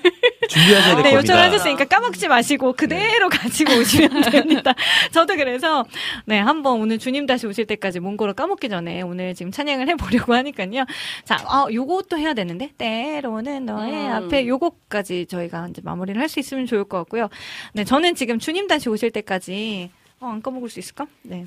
준비하셔야 될 네, 겁니다. 요청을 하셨으니까 까먹지 마시고 그대로 가지고 오시면 됩니다. 저도 그래서 네, 한번 오늘 주님 다시 오실 때까지 몽골어 까먹기 전에 오늘 지금 찬양을 해보려고 하니까요. 자, 아, 요것도 해야 되는데 때로는 너의 음. 앞에 요것까지 저희가 이제 마무리를 할 수 있으면 좋을 것 같고요. 네, 저는 지금 주님 다시 오실 때까지 어, 안 까먹을 수 있을까? 네.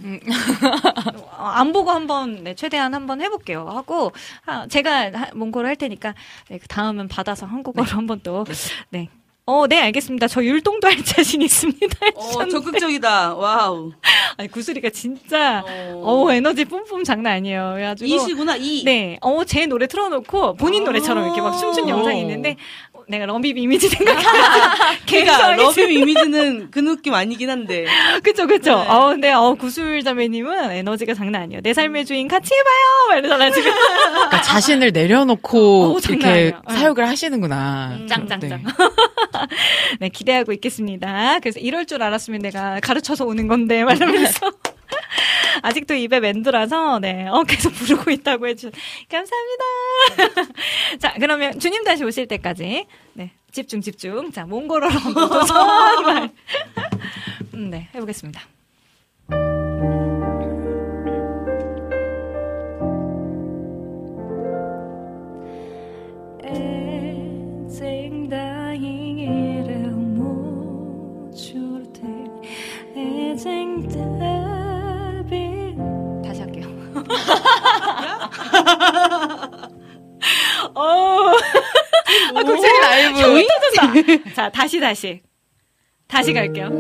어, 안 보고 한번, 네, 최대한 한번 해볼게요. 하고, 아, 제가 하- 몽골어 할 테니까, 네, 그 다음은 받아서 한국어로 한번 또, 네. 어, 네, 알겠습니다. 저 율동도 할 자신 있습니다. 어. 적극적이다. Wow. 아니, 구슬이가 진짜, 어, 에너지 뿜뿜 장난 아니에요. 그래가지고. 이시구나, 이. 네. 어, 제 노래 틀어놓고 본인 노래처럼 이렇게 막 춤춘 영상이 있는데, 어, 내가 럼비비 이미지 생각하면 굉장히 러브 이미지는 그 느낌 아니긴 한데. 그쵸, 그쵸. 네. 어, 근데, 어, 구슬 자매님은 에너지가 장난 아니에요. 내 삶의 주인 같이 해봐요! 막 이러잖아, 지금. 그러니까 자신을 내려놓고 어, 이렇게. 사역을 하시는구나. 짱짱짱. 네, 기대하고 있겠습니다. 그래서 이럴 줄 알았으면 내가 가르쳐서 오는 건데, 말하면서. 아직도 입에 멘드라서, 네, 어, 계속 부르고 있다고 해주 감사합니다. 자, 그러면 주님 다시 오실 때까지, 네, 집중, 집중. 자, 몽골어로 도전! 음, 네, 해보겠습니다. 인생 다행이를 못줄때 다시 할게요. 어. 아, 곡소리 라이브. 형이 터졌다. 자, 다시, 다시. 다시 갈게요.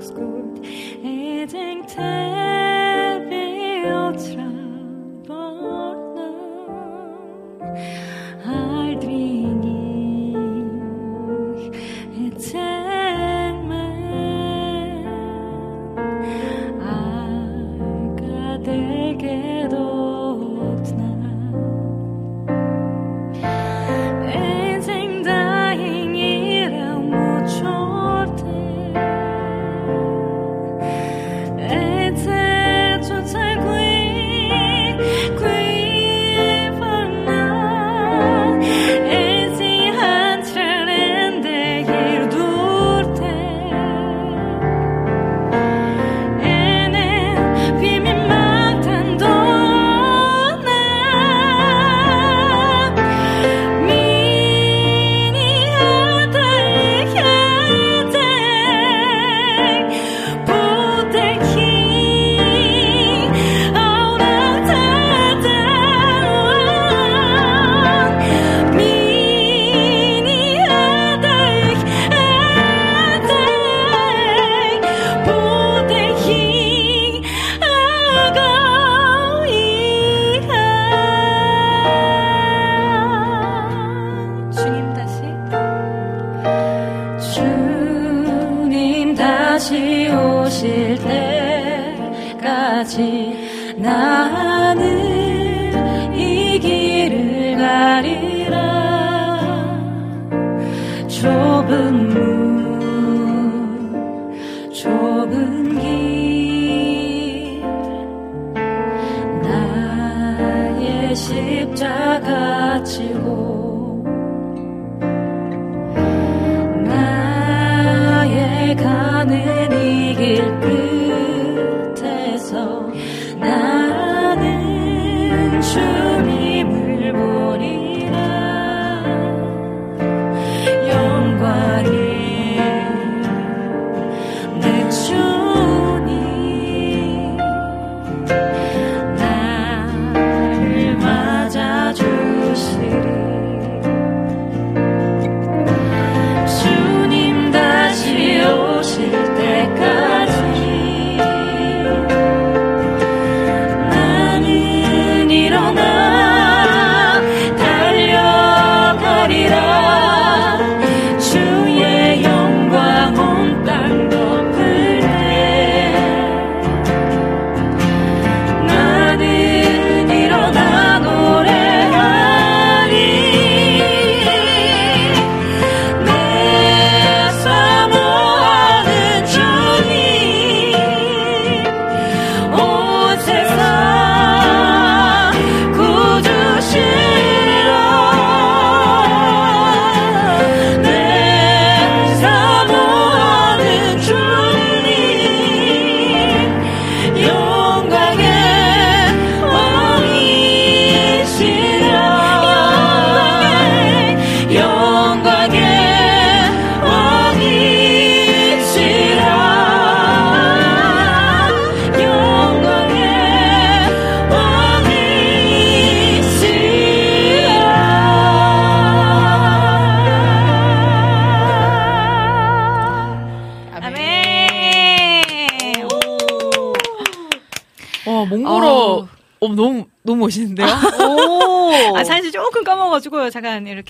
It's good. It's in time.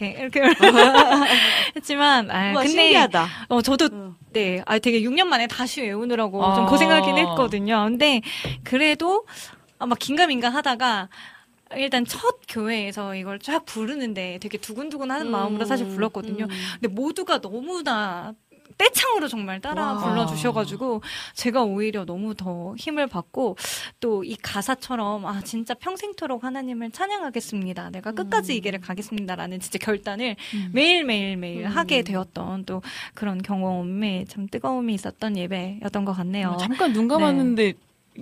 이렇게, 이렇게. 했지만, 아, 근데. 신기하다. 어, 저도, 네. 아, 되게 6년 만에 다시 외우느라고 좀 아. 고생하긴 했거든요. 근데, 그래도, 아마 긴가민가 하다가, 일단 첫 교회에서 이걸 쫙 부르는데 되게 두근두근 하는 마음으로 사실 불렀거든요. 근데 모두가 너무나 떼창으로 정말 따라 와. 불러주셔가지고 제가 오히려 너무 더 힘을 받고 또 이 가사처럼 아 진짜 평생토록 하나님을 찬양하겠습니다. 내가 끝까지 이 길을 가겠습니다라는 진짜 결단을 매일 매일 매일 하게 되었던 또 그런 경험에 참 뜨거움이 있었던 예배였던 것 같네요. 어, 잠깐 눈 감았는데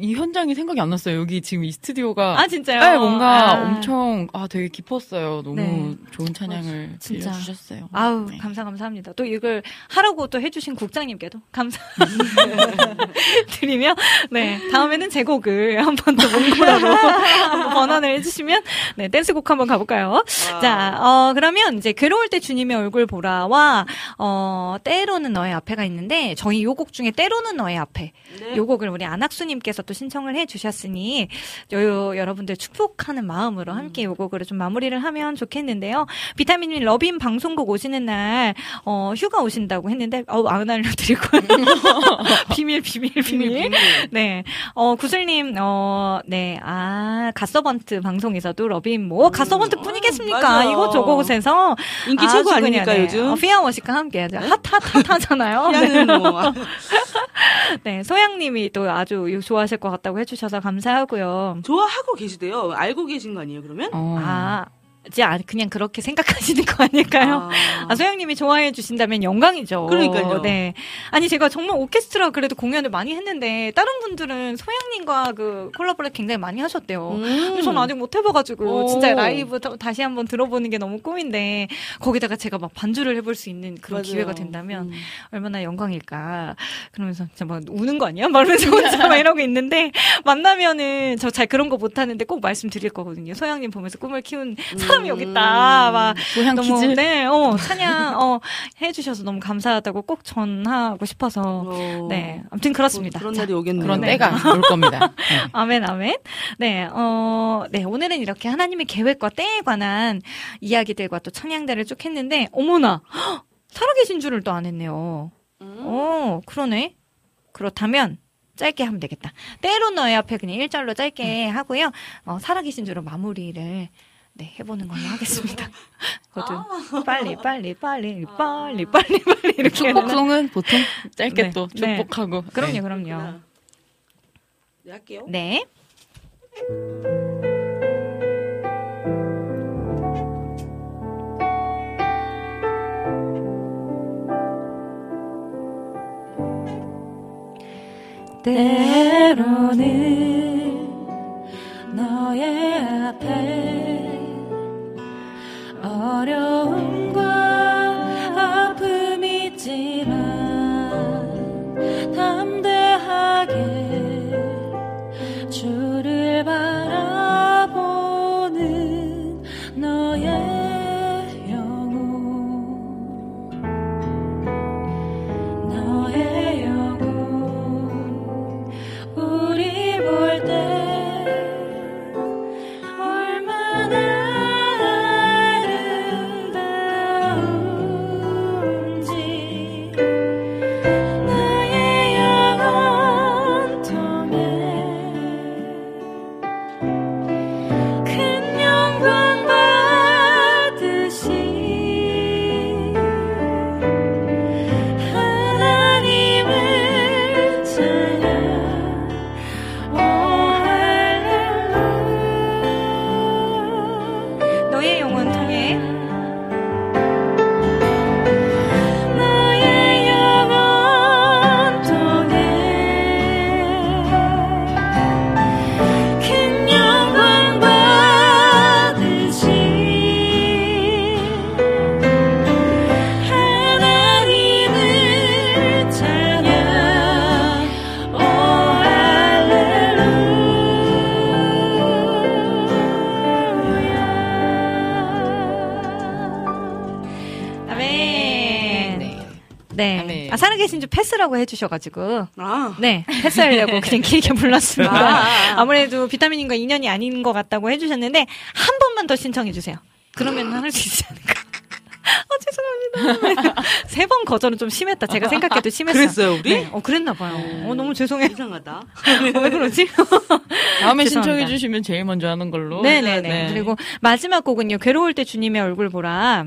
이 현장이 생각이 안 났어요. 여기 지금 이 스튜디오가 아, 진짜요? 네, 뭔가 아. 엄청 아 되게 깊었어요. 너무 네. 좋은 찬양을 진짜. 들려주셨어요. 아우 감사 감사합니다. 또 이걸 하라고 또 해주신 국장님께도 감사 드리며 네 다음에는 제 곡을 한 번 더 몽골어로 한번 번안을 해주시면 네 댄스곡 한번 가볼까요? 자 어, 그러면 이제 괴로울 때 주님의 얼굴 보라와 어 때로는 너의 앞에가 있는데 저희 요 곡 중에 때로는 너의 앞에 네. 요 곡을 우리 안학수님께서 또 신청을 해 주셨으니 요, 여러분들 축복하는 마음으로 함께 요 곡으로 좀 마무리를 하면 좋겠는데요. 비타민님 러빈 방송국 오시는 날 어, 휴가 오신다고 했는데 어, 안 알려드리고 비밀 비밀 비밀. 네. 어, 구슬님, 어, 네. 아, 갓서번트 방송에서도 러빈 뭐, 갓서번트 뿐이겠습니까? 맞아. 이곳 저곳에서. 인기 아주 최고 아닙니까, 네. 요즘? 어, 피아 워시과 함께 하죠. 핫, 핫, 핫 하잖아요. 피아는 뭐. 네, 소양님이 또 아주 좋아 하실 것 같다고 해주셔서 감사하고요. 좋아하고 계시대요. 알고 계신 거 아니에요, 그러면? 아, 이제 아, 그냥 그렇게 생각하시는 거 아닐까요? 아, 소영님이 좋아해 주신다면 영광이죠. 그러니까요. 네. 아니, 제가 정말 오케스트라 그래도 공연을 많이 했는데, 다른 분들은 소영님과 그 콜라보를 굉장히 많이 하셨대요. 근데 저는 아직 못 해봐가지고, 음. 오. 진짜 라이브 다- 다시 한번 들어보는 게 너무 꿈인데, 거기다가 제가 막 반주를 해볼 수 있는 그런 맞아요. 음. 기회가 된다면, 얼마나 영광일까. 그러면서 진짜 막 우는 거 아니야? 막 이러면서 혼자 막 이러고 있는데, 만나면은 저 잘 그런 거 못하는데 꼭 말씀드릴 거거든요. 소영님 보면서 꿈을 키운 사람이 여기 있다. 막 소양 너무 퀴즈? 네, 어, 찬양 어 해주셔서 너무 감사하다고 꼭 전하고 싶어서 네, 아무튼 그렇습니다. 그런 자, 날이 오겠네요. 그런 네. 때가 올 겁니다. 네. 아멘, 아멘. 네, 어, 네, 오늘은 이렇게 하나님의 계획과 때에 관한 이야기들과 또 찬양들을 쭉 했는데, 어머나! 헉, 살아계신 줄을 또 안 했네요. 어, 그러네. 그렇다면, 짧게 하면 되겠다. 때로 너의 앞에 그냥 일절로 짧게 하고요. 어, 살아계신 줄로 마무리를 네, 해보는 걸로 하겠습니다. 거든 아~ 빨리 빨리 빨리 아~ 빨리 빨리 빨리 이렇게 축복송은 보통 짧게 네, 또 네. 축복하고 네. 그럼요 그럼요. 네, 할게요. 네. 때로는 너의 앞에 어려움과 아픔 있지만 담대하게 주를 바 네. 아, 살아계신 줄 패스라고 해주셔가지고. 네. 패스하려고 그냥 길게 불렀습니다. 아. 아. 무래도 비타민님과 인연이 아닌 것 같다고 해주셨는데, 한 번만 더 신청해주세요. 그러면 할 수 있지 않을까. 아, 죄송합니다. 세 번 거절은 좀 심했다. 제가 생각해도 심했어요. 그랬어요, 우리? 네. 어, 그랬나 봐요. 어, 너무 죄송해요. 이상하다. 어, 왜 그러지? 다음에. 신청해 주시면 제일 먼저 하는 걸로. 네네네. 네. 그리고 마지막 곡은요. 괴로울 때 주님의 얼굴 보라.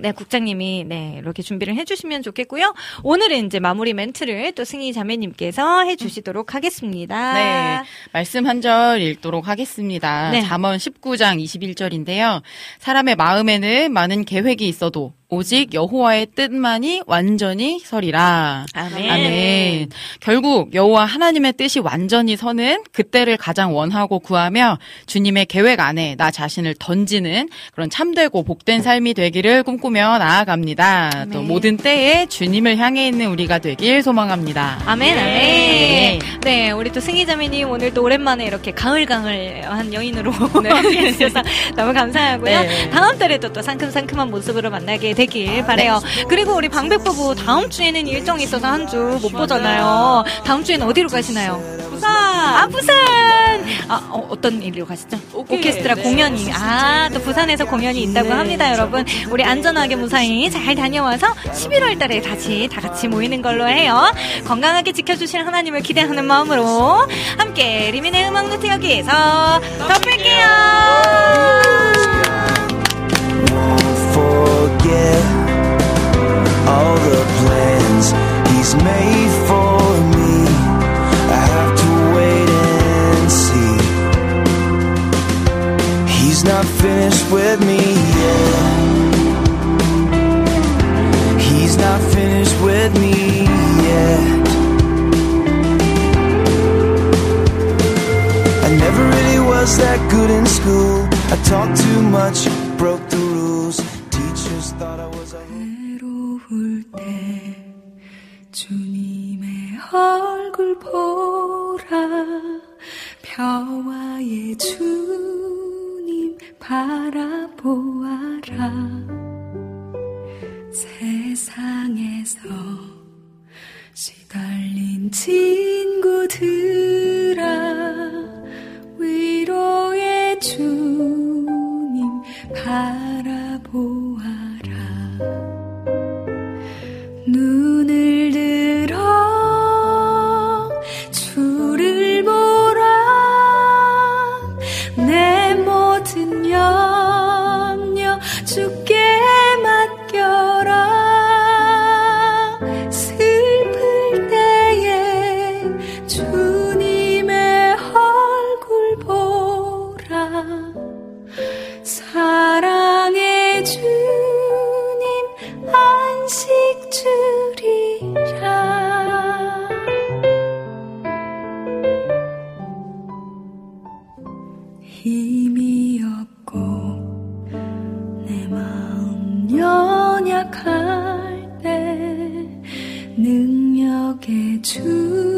네, 국장님이 네 이렇게 준비를 해 주시면 좋겠고요. 오늘은 이제 마무리 멘트를 또 승희 자매님께서 해 주시도록 하겠습니다. 네. 말씀 한 절 읽도록 하겠습니다. 네. 잠언 19장 21절인데요. 사람의 마음에는 많은 계획이 있어도 오직 여호와의 뜻만이 완전히 서리라. 아멘. 아멘. 결국 여호와 하나님의 뜻이 완전히 서는 그때를 가장 원하고 구하며 주님의 계획 안에 나 자신을 던지는 그런 참되고 복된 삶이 되기를 꿈꾸며 나아갑니다. 또 아멘. 모든 때에 주님을 향해 있는 우리가 되길 소망합니다. 아멘, 아멘. 네. 네, 우리 또 승희자매님 오늘 또 오랜만에 이렇게 가을강을한 여인으로 함께 해 주셔서 너무 감사하고요. 네. 다음 달에도 또 상큼상큼한 모습으로 만나게 되길 바래요. 그리고 우리 방백부부 다음 주에는 일정이 있어서 한 주 못 보잖아요. 다음 주에는 어디로 가시나요? 부산. 아, 부산. 아, 어, 어떤 일로 가시죠? 오케스트라 네. 공연이. 아, 또 부산에서 공연이 있다고 합니다, 여러분. 우리 안전하게 무사히 잘 다녀와서 11월 달에 다시 다 같이 모이는 걸로 해요. 건강하게 지켜주실 하나님을 기대하는 마음으로 함께 리민의 음악 노트 여기에서 덮을게요. Forget all the plans he's made for me. I have to wait and see. He's not finished with me yet. He's not finished with me yet. I never really was that good in school. I talked too much, broke the 외로울 때 주님의 얼굴 보라. 평화의 주님 바라보아라. 세상에서 시달린 친구들아 위로의 주님 바라보아라 눈을 들어 주를 보라. 내 모든 염려 주께 찾으리라 힘이 없고 내 마음 연약할 때 능력의 주